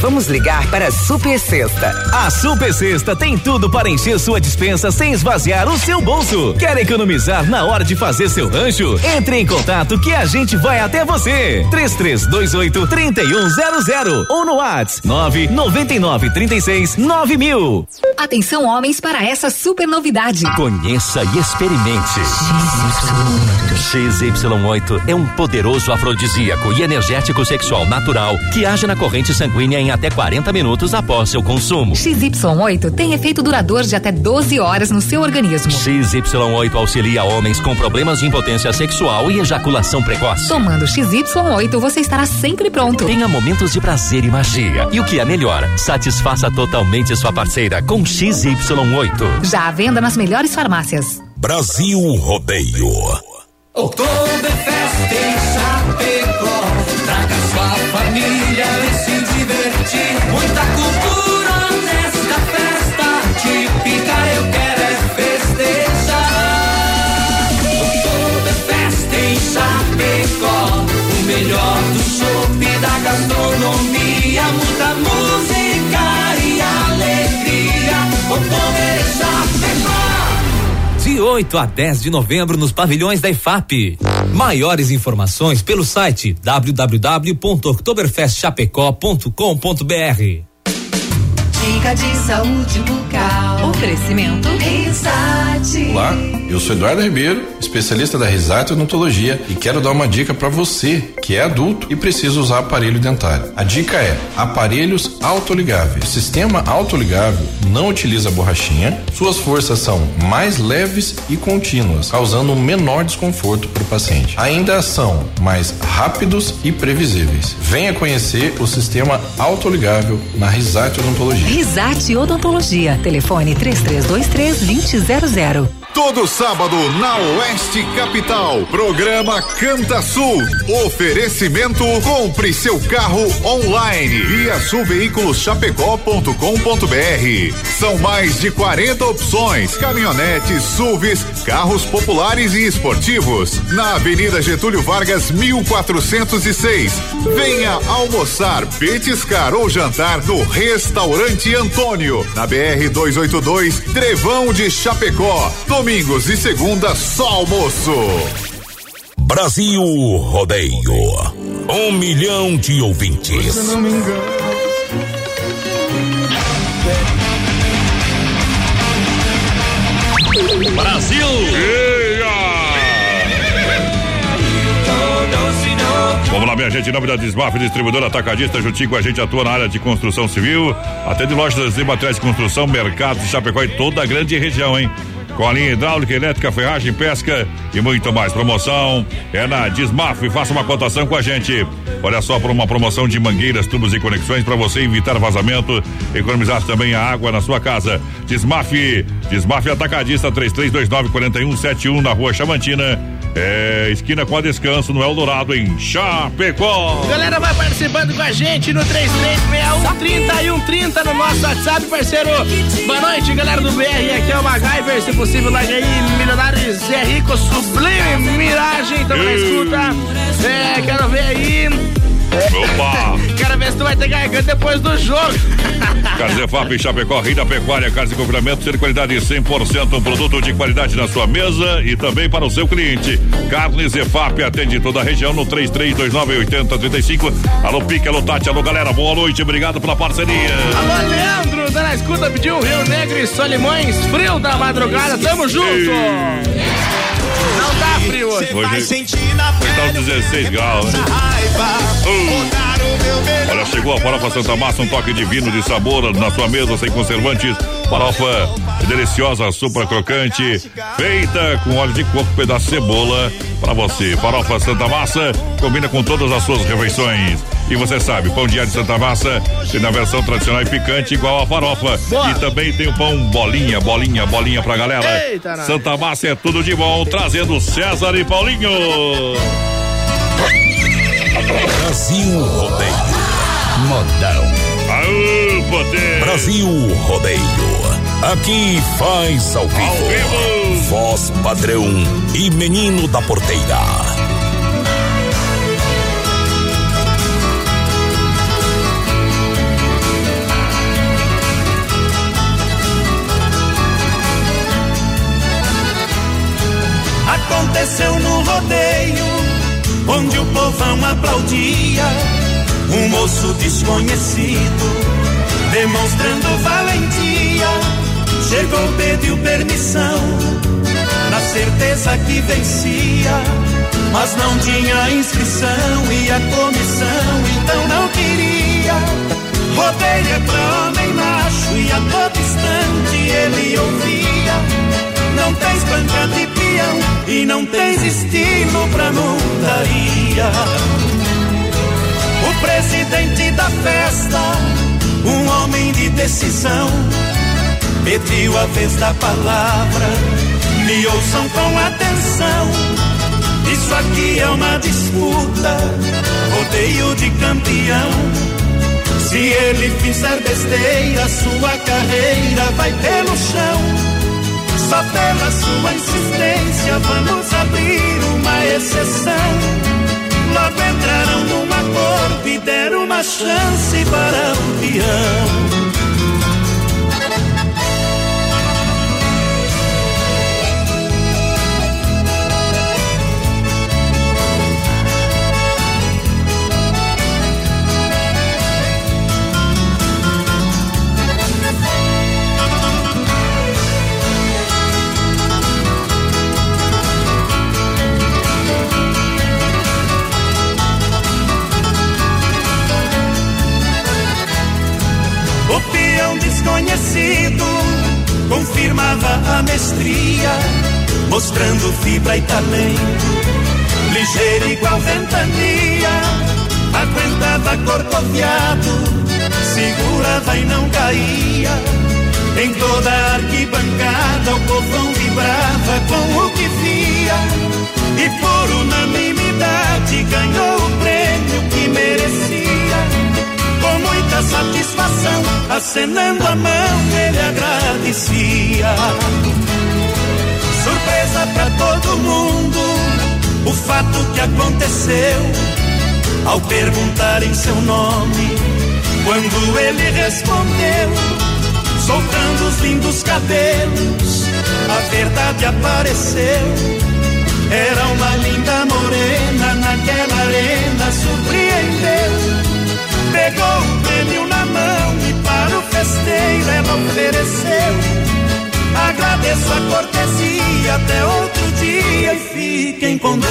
Vamos ligar para a Super Sexta. A Super Sexta tem tudo para encher sua dispensa sem esvaziar o seu bolso. Quer economizar na hora de fazer seu rancho? Entre em contato que a gente vai até você. 3328 3100 ou no WhatsApp 999 36 9000. Atenção homens para essa super novidade. Conheça e experimente. XY8 é um poderoso afrodisíaco e energético sexual natural que age na corrente sanguínea em até 40 minutos após seu consumo. XY8 tem efeito duradouro de até 12 horas no seu organismo. XY8 auxilia homens com problemas de impotência sexual e ejaculação precoce. Tomando XY8, você estará sempre pronto. Tenha momentos de prazer e magia. E o que é melhor, satisfaça totalmente sua parceira com XY8. Já à venda nas melhores farmácias. Brasil Rodeio. Oktoberfest em Chapecó. Traga sua família 8 a 10 de novembro nos pavilhões da IFAP. Maiores informações pelo site www.oktoberfestchapecó.com.br. Dica de saúde bucal. Oferecimento Risate. Olá, eu sou Eduardo Ribeiro, especialista da Risate Odontologia e quero dar uma dica para você que é adulto e precisa usar aparelho dentário. A dica é aparelhos autoligáveis. O sistema autoligável não utiliza borrachinha, suas forças são mais leves e contínuas, causando um menor desconforto para o paciente. Ainda são mais rápidos e previsíveis. Venha conhecer o sistema autoligável na Risate Odontologia. Risate Odontologia. Telefone 3323 2000. Todo sábado na Oeste Capital. Programa Canta Sul. Oferecimento: compre seu carro online via sulveiculoschapecó.com.br. São mais de 40 opções: caminhonetes, SUVs, carros populares e esportivos. Na Avenida Getúlio Vargas, 1406. Venha almoçar, petiscar ou jantar no Restaurante Antônio, na BR 282, Trevão de Chapecó. Domingos e segunda só almoço. Brasil Rodeio. Um milhão de ouvintes. Se não me engano. Brasil! Vamos lá, minha gente, em nome da Desmaf, distribuidora atacadista, juntinho com a gente atua na área de construção civil, atende lojas de materiais de construção, mercados de Chapecó e toda a grande região, hein? Com a linha hidráulica, elétrica, ferragem, pesca e muito mais. Promoção é na Desmaf. Faça uma cotação com a gente. Olha só para uma promoção de mangueiras, tubos e conexões para você evitar vazamento, economizar também a água na sua casa. Desmaf, Desmaf Atacadista 33294171 na Rua Chamantina. É, esquina com a descanso no Eldorado em Chapecó. Galera, vai participando com a gente no 3361 30 no nosso WhatsApp, parceiro. Boa noite, galera do BR. Aqui é o MacGyver. Se possível, larga aí. Milionários é rico, sublime, miragem. Tamo na escuta. É, quero ver aí. Opa! Quero ver se tu vai ter garganta depois do jogo. Carzefap Chapecó, Rei da Pecuária, carne de confinamento, ser qualidade 100%, um produto de qualidade na sua mesa e também para o seu cliente. Carne Zefap atende toda a região no 33298035. Alô Pique, alô Tati, alô galera, boa noite, obrigado pela parceria. Alô, Leandro, tá na escuta, pediu Rio Negro e Solimões, frio da madrugada, tamo junto. Tá frio hoje. Hoje tá uns 16 graus, né? Uh. Olha, chegou a farofa Santa Massa, um toque divino de sabor na sua mesa, sem conservantes, Farofa deliciosa, super crocante, feita com óleo de coco, pedaço de cebola para você. Farofa Santa Massa combina com todas as suas refeições. E você sabe, pão diário de Santa Massa tem na versão tradicional e picante igual a farofa. Boa. E também tem o pão bolinha, bolinha, bolinha pra galera. Eita, nós. Santa Massa é tudo de bom, trazendo César e Paulinho. Brasil Rodeio. Modão. Poder. Brasil Rodeio. Aqui faz ao vivo. Voz padrão e menino da porteira. Aconteceu no rodeio, onde o povão aplaudia. Um moço desconhecido, demonstrando valentia. Chegou, pediu permissão, na certeza que vencia. Mas não tinha inscrição e a comissão então não queria. Rodeio é pra homem macho e a todo instante ele ouvia. Não tens banca de peão e não tens estilo pra montaria. Presidente da festa, um homem de decisão, pediu a vez da palavra. Me ouçam com atenção. Isso aqui é uma disputa, rodeio de campeão. Se ele fizer besteira, sua carreira vai pelo chão. Só pela sua insistência vamos abrir uma exceção. Logo entraram num acordo e deram uma chance para o peão. Mostrando fibra e talento. Ligeiro igual ventania, aguentava corcoviado, segurava e não caía. Em toda a arquibancada o povão vibrava com o que via. E por unanimidade ganhou o prêmio que merecia. Com muita satisfação, acenando a mão, ele agradecia. Surpresa pra todo mundo, o fato que aconteceu. Ao perguntarem seu nome, quando ele respondeu, soltando os lindos cabelos, a verdade apareceu. Era uma linda morena naquela arena, surpreendeu. Pegou o prêmio na mão e para o festeiro ela ofereceu. Agradeço a cortesia, até outro dia e fiquem com Deus.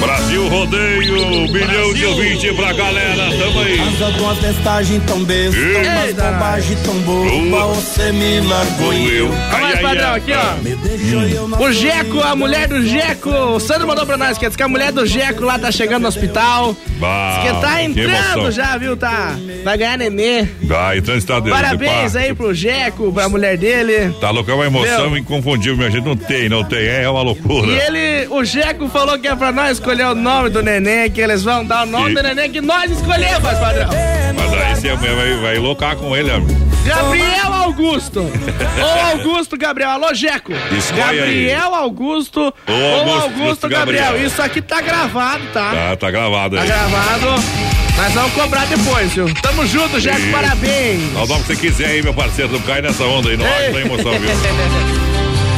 Brasil Rodeio, milhão de ouvinte pra galera, tamo aí. Asa de uma testagem tão besta, umas bobagem tão boba, você me largou e eu. Olha mais, padrão, aqui, ó. O Jeco, a mulher do Jeco, o Sandro mandou pra nós, que diz que a mulher do Jeco lá tá chegando no hospital. Bah, Diz que tá que entrando emoção. já, viu? Tá. Vai ganhar nenê. Vai, então está dentro. Parabéns aí pro Jeco, pra mulher dele. Tá louco, é uma emoção Meu. inconfundível, minha gente. Não tem, não tem. É uma loucura. E ele, o Jeco falou que é pra nós escolher o nome do neném, que eles vão dar o nome E- do neném que nós escolhemos, padrão. Mas aí você vai, vai loucar com ele, amigo. Gabriel Augusto. ou Augusto Gabriel. Alô, Jeco. Escolhe aí. Gabriel Augusto Ou Augusto Augusto, Gabriel. Gabriel. Isso aqui tá gravado, tá? Tá, tá gravado Tá aí. gravado. Nós vamos cobrar depois, viu? Tamo junto. Isso. Parabéns. Dá o nome que você quiser aí, meu parceiro. Não cai nessa onda aí. Não acha da emoção, viu?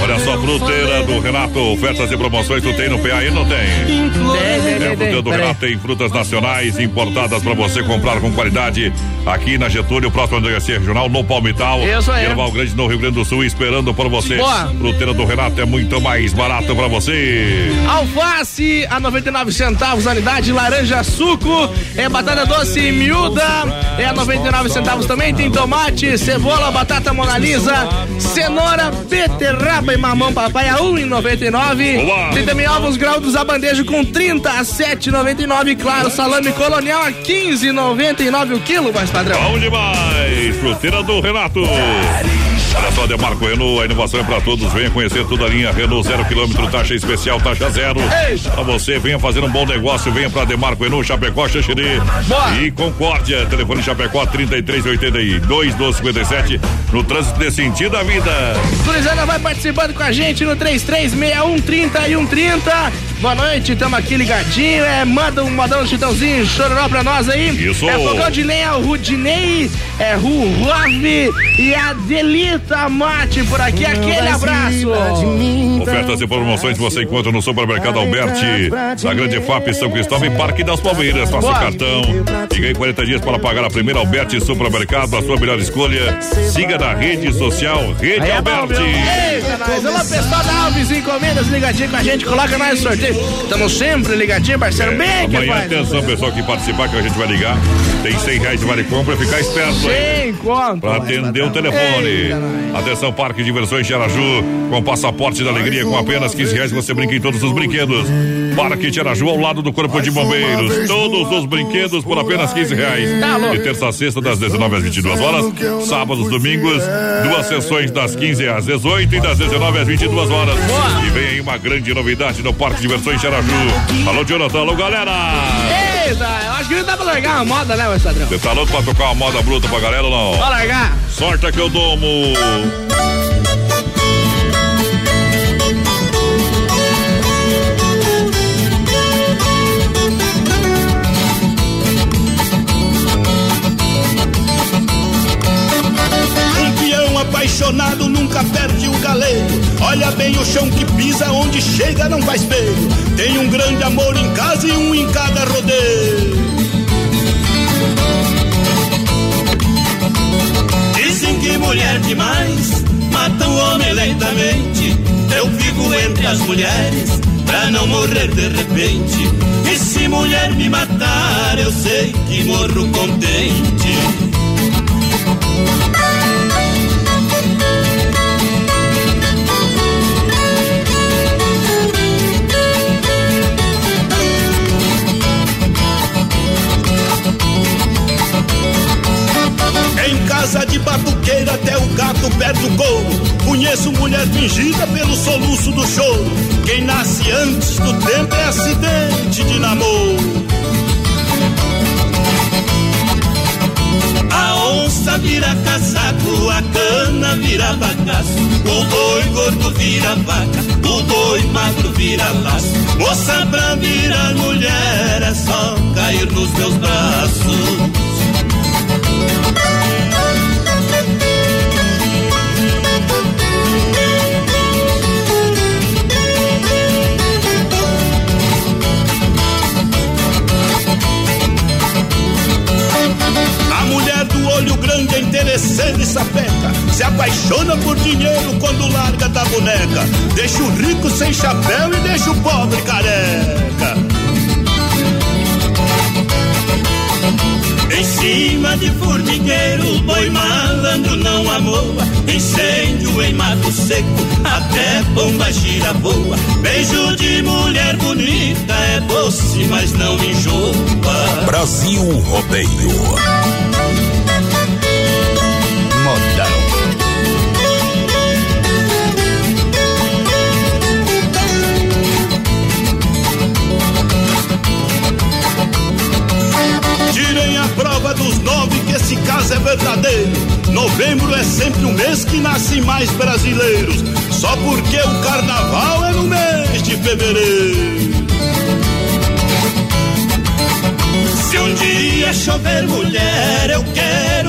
Olha só, fruteira do Renato, ofertas e promoções tu tem no PA e não tem? É, fruteira do. Renato tem frutas nacionais importadas para você comprar com qualidade aqui na Getúlio, próximo da delegacia regional, no Palmital. Isso aí. Erval Grande, no Rio Grande do Sul, esperando por você. Boa. Fruteira do Renato é muito mais barato para você. Alface a 99 centavos a unidade, laranja suco, é batata doce miúda, é a 99 centavos também, tem tomate, cebola, batata monalisa, cenoura, beterraba e mamão papai a 1,99. Boa. Tem também ovos graúdos a bandeja com 30 a 7,99, claro, salame colonial a 15,99 o quilo, mais padrão. Bom demais! Fruteira do Renato. Olha só, Demarco Renault, a inovação é para todos. Venha conhecer toda a linha Renault zero quilômetro, taxa especial, taxa zero. Pra você, venha fazer um bom negócio, venha pra Demarco Renault, Chapecó, Xixiri e Concórdia. Telefone Chapecó 3382 1257. No trânsito desse sentido da vida. Gurizada vai participando com a gente no 336130 e 130. Boa noite, tamo aqui ligadinho. É, manda um modão chitãozinho, chororó pra nós aí. Isso. É fogão de lenha, o Rudinei, é Ruave e a Delita Mate por aqui. Aquele abraço. Ofertas e promoções você encontra no Supermercado Alberti, na Grande FAP São Cristóvão e Parque das Palmeiras. Faça o cartão e ganhe 40 dias para pagar a primeira Alberti Supermercado, a sua melhor escolha. Siga na rede social Rede Aí é Alberti. Eita, nós. Alô, pessoal da Alves Encomendas, ligadinho com a gente, coloca nós no sorteio. Tamo sempre ligadinho, parceiro. Bem que Amanhã, faz. atenção, pessoal que participar, que a gente vai ligar. Tem 100 reais de vale compra, ficar esperto aí. Sem conto. Pra atender o telefone. Atenção, Parque de Diversões Xaraju, com passaporte da alegria, com apenas 15 reais você brinca em todos os brinquedos. Parque Xaraju, ao lado do Corpo de Bombeiros. Todos os brinquedos por apenas 15 reais. Tá. De terça a sexta, das 19 às 22 horas. Sábados, domingos, duas sessões das 15 às 18 e das 19 às 22 horas. E vem aí uma grande novidade no Parque de Diversões Xaraju. Alô, Jonathan, alô, galera! Eu acho que não dá pra largar uma moda, né, meu padrão? Você tá louco pra tocar uma moda bruta pra galera ou não? Pode largar. Sorte é que eu domo. Apaixonado nunca perde o galeiro. Olha bem o chão que pisa, onde chega não faz feio. Tem um grande amor em casa e um em cada rodeio. Dizem que mulher demais mata o homem lentamente. Eu vivo entre as mulheres pra não morrer de repente. E se mulher me matar, eu sei que morro contente. Casa de batuqueira até o gato perde o couro. Conheço mulher fingida pelo soluço do choro. Quem nasce antes do tempo é acidente de namoro. A onça vira casaco, a cana vira bagaço, o boi gordo vira vaca, o boi magro vira laço. Moça pra virar mulher é só cair nos meus braços. Grande é interesseira e sapeca. Se apaixona por dinheiro quando larga da boneca. Deixa o rico sem chapéu e deixa o pobre careca. Em cima de formigueiro, boi malandro não amoa. Incêndio em mato seco, até bomba gira voa. Beijo de mulher bonita é doce, mas não enjoa. Brasil Rodeio. Nove que esse caso é verdadeiro. Novembro é sempre um mês que nasce mais brasileiros, só porque o carnaval é no mês de fevereiro. Se um dia chover mulher, eu quero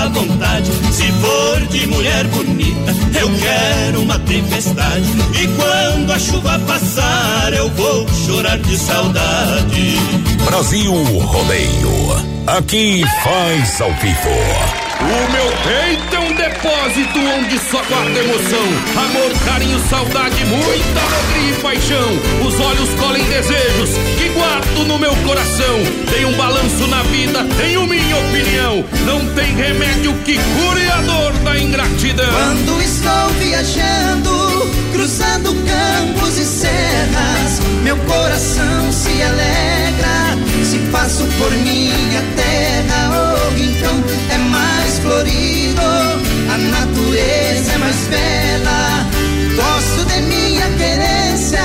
à vontade. Se for de mulher bonita, eu quero uma tempestade. E quando a chuva passar, eu vou chorar de saudade. Brasil Rodeio. Aqui faz ao vivo. O meu peito é um depósito onde só guarda emoção. Amor, carinho, saudade, muita alegria e paixão. Os olhos colhem desejos que guardo no meu coração. Tem um balanço na vida, tenho minha opinião. Não tem remédio que cure a dor da ingratidão. Quando estou viajando, cruzando campos e serras, meu coração se alegra. Se passo por minha terra, oh, então é mais florido, a natureza é mais bela. Gosto de minha querência,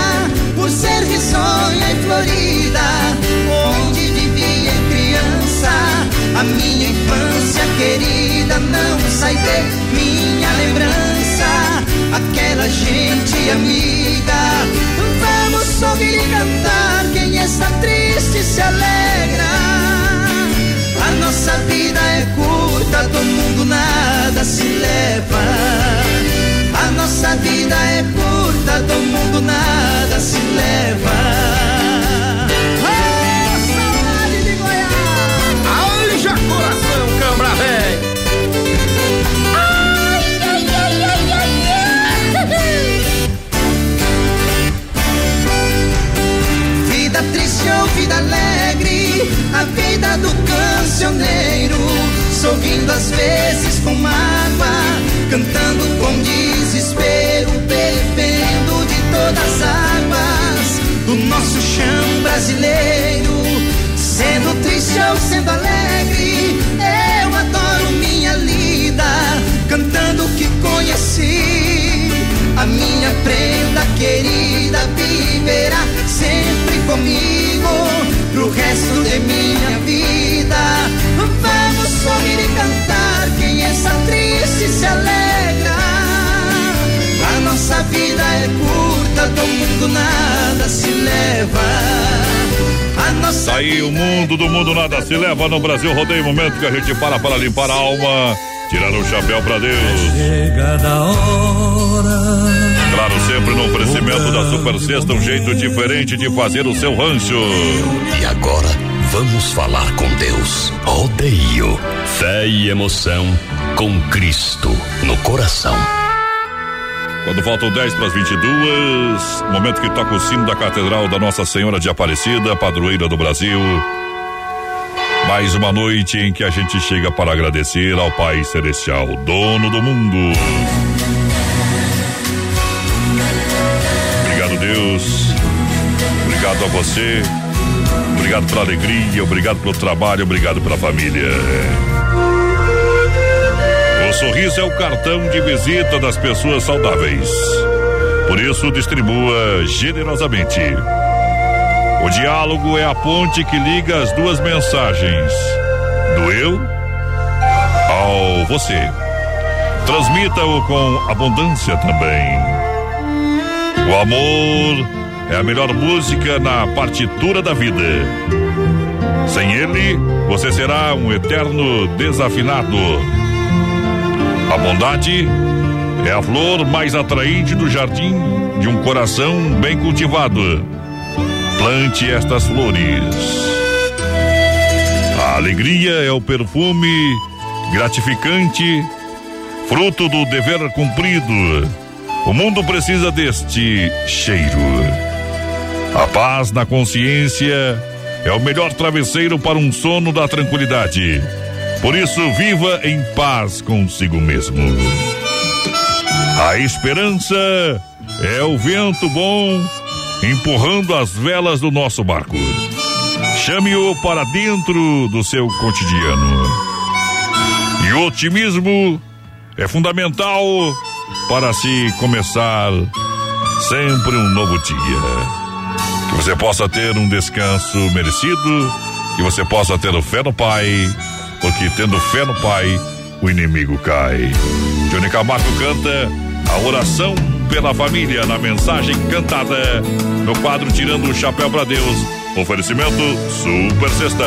por ser risonha e florida, onde vivia criança, a minha infância querida não sai de minha lembrança, aquela gente amiga. Vamos ouvir e cantar, quem está triste se alegra. Nossa vida é curta, do mundo nada se leva. A nossa vida é curta, do mundo nada se leva. Oh, saudade de Goiás! Coração, cambra velho! Ai, ai, ai, ai, ai. Vida triste ou vida alegre, a vida do cancioneiro, sorrindo às vezes com mágoa, cantando com desespero, bebendo de todas as águas do nosso chão brasileiro. Sendo triste ou sendo alegre, eu adoro minha lida, cantando o que conheci. A minha prenda querida viverá sempre comigo pro resto de minha vida. Se alegra. A nossa vida é curta, do mundo nada se leva. A nossa Tá aí o mundo do mundo nada se leva no Brasil Rodeio, momento que a gente para para limpar a alma, tirar o chapéu pra Deus. Chega da hora. Claro, sempre no oferecimento da Super Sexta, um jeito diferente de fazer o seu rancho. E agora, vamos falar com Deus. Rodeio. Fé e emoção com Cristo no coração. Quando faltam 10 para as 22, momento que toca o sino da Catedral da Nossa Senhora de Aparecida, padroeira do Brasil. Mais uma noite em que a gente chega para agradecer ao Pai Celestial, dono do mundo. Obrigado, Deus. Obrigado a você. Obrigado pela alegria, obrigado pelo trabalho, obrigado pela família. Sorriso é o cartão de visita das pessoas saudáveis. Por isso, distribua generosamente. O diálogo é a ponte que liga as duas mensagens, do eu ao você. Transmita-o com abundância também. O amor é a melhor música na partitura da vida. Sem ele, você será um eterno desafinado. A bondade é a flor mais atraente do jardim de um coração bem cultivado. Plante estas flores. A alegria é o perfume gratificante, fruto do dever cumprido. O mundo precisa deste cheiro. A paz na consciência é o melhor travesseiro para um sono da tranquilidade. Por isso, viva em paz consigo mesmo. A esperança é o vento bom empurrando as velas do nosso barco. Chame-o para dentro do seu cotidiano. E o otimismo é fundamental para se começar sempre um novo dia. Que você possa ter um descanso merecido, que você possa ter fé no Pai, porque tendo fé no Pai, o inimigo cai. Johnny Camargo canta a oração pela família na mensagem cantada no quadro Tirando o Chapéu para Deus. Oferecimento Super Sexta.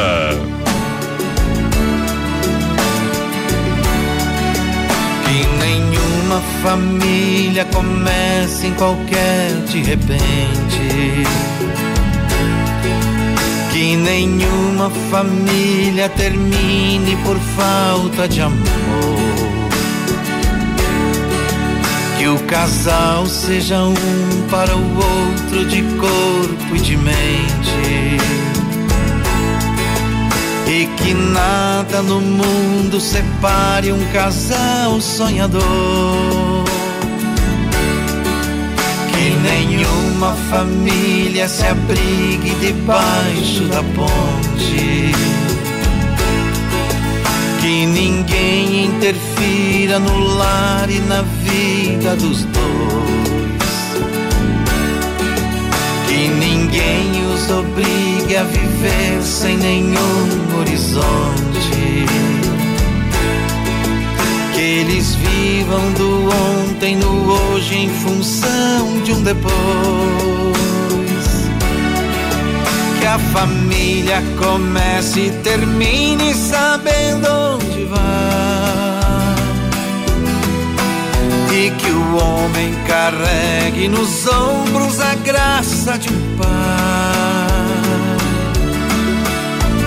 Que nenhuma família comece em qualquer de repente. Que nenhuma família termine por falta de amor. Que o casal seja um para o outro de corpo e de mente. E que nada no mundo separe um casal sonhador. Que nenhuma família se abrigue debaixo da ponte. Que ninguém interfira no lar e na vida dos dois. Que ninguém os obrigue a viver sem nenhum horizonte. Eles vivam do ontem no hoje em função de um depois. Que a família comece e termine sabendo onde vai. E que o homem carregue nos ombros a graça de um pai.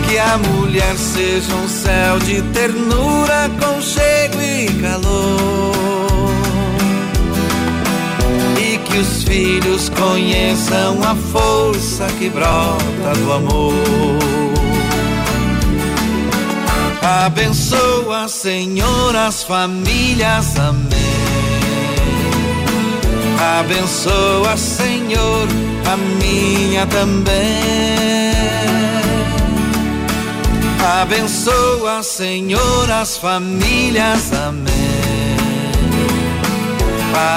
Que a mulher seja um céu de ternura, conchego calor. E que os filhos conheçam a força que brota do amor. Abençoa, Senhor, as famílias, amém. Abençoa, Senhor, a minha também. Abençoa, Senhor, as famílias, amém.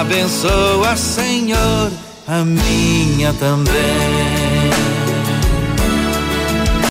Abençoa, Senhor, a minha também.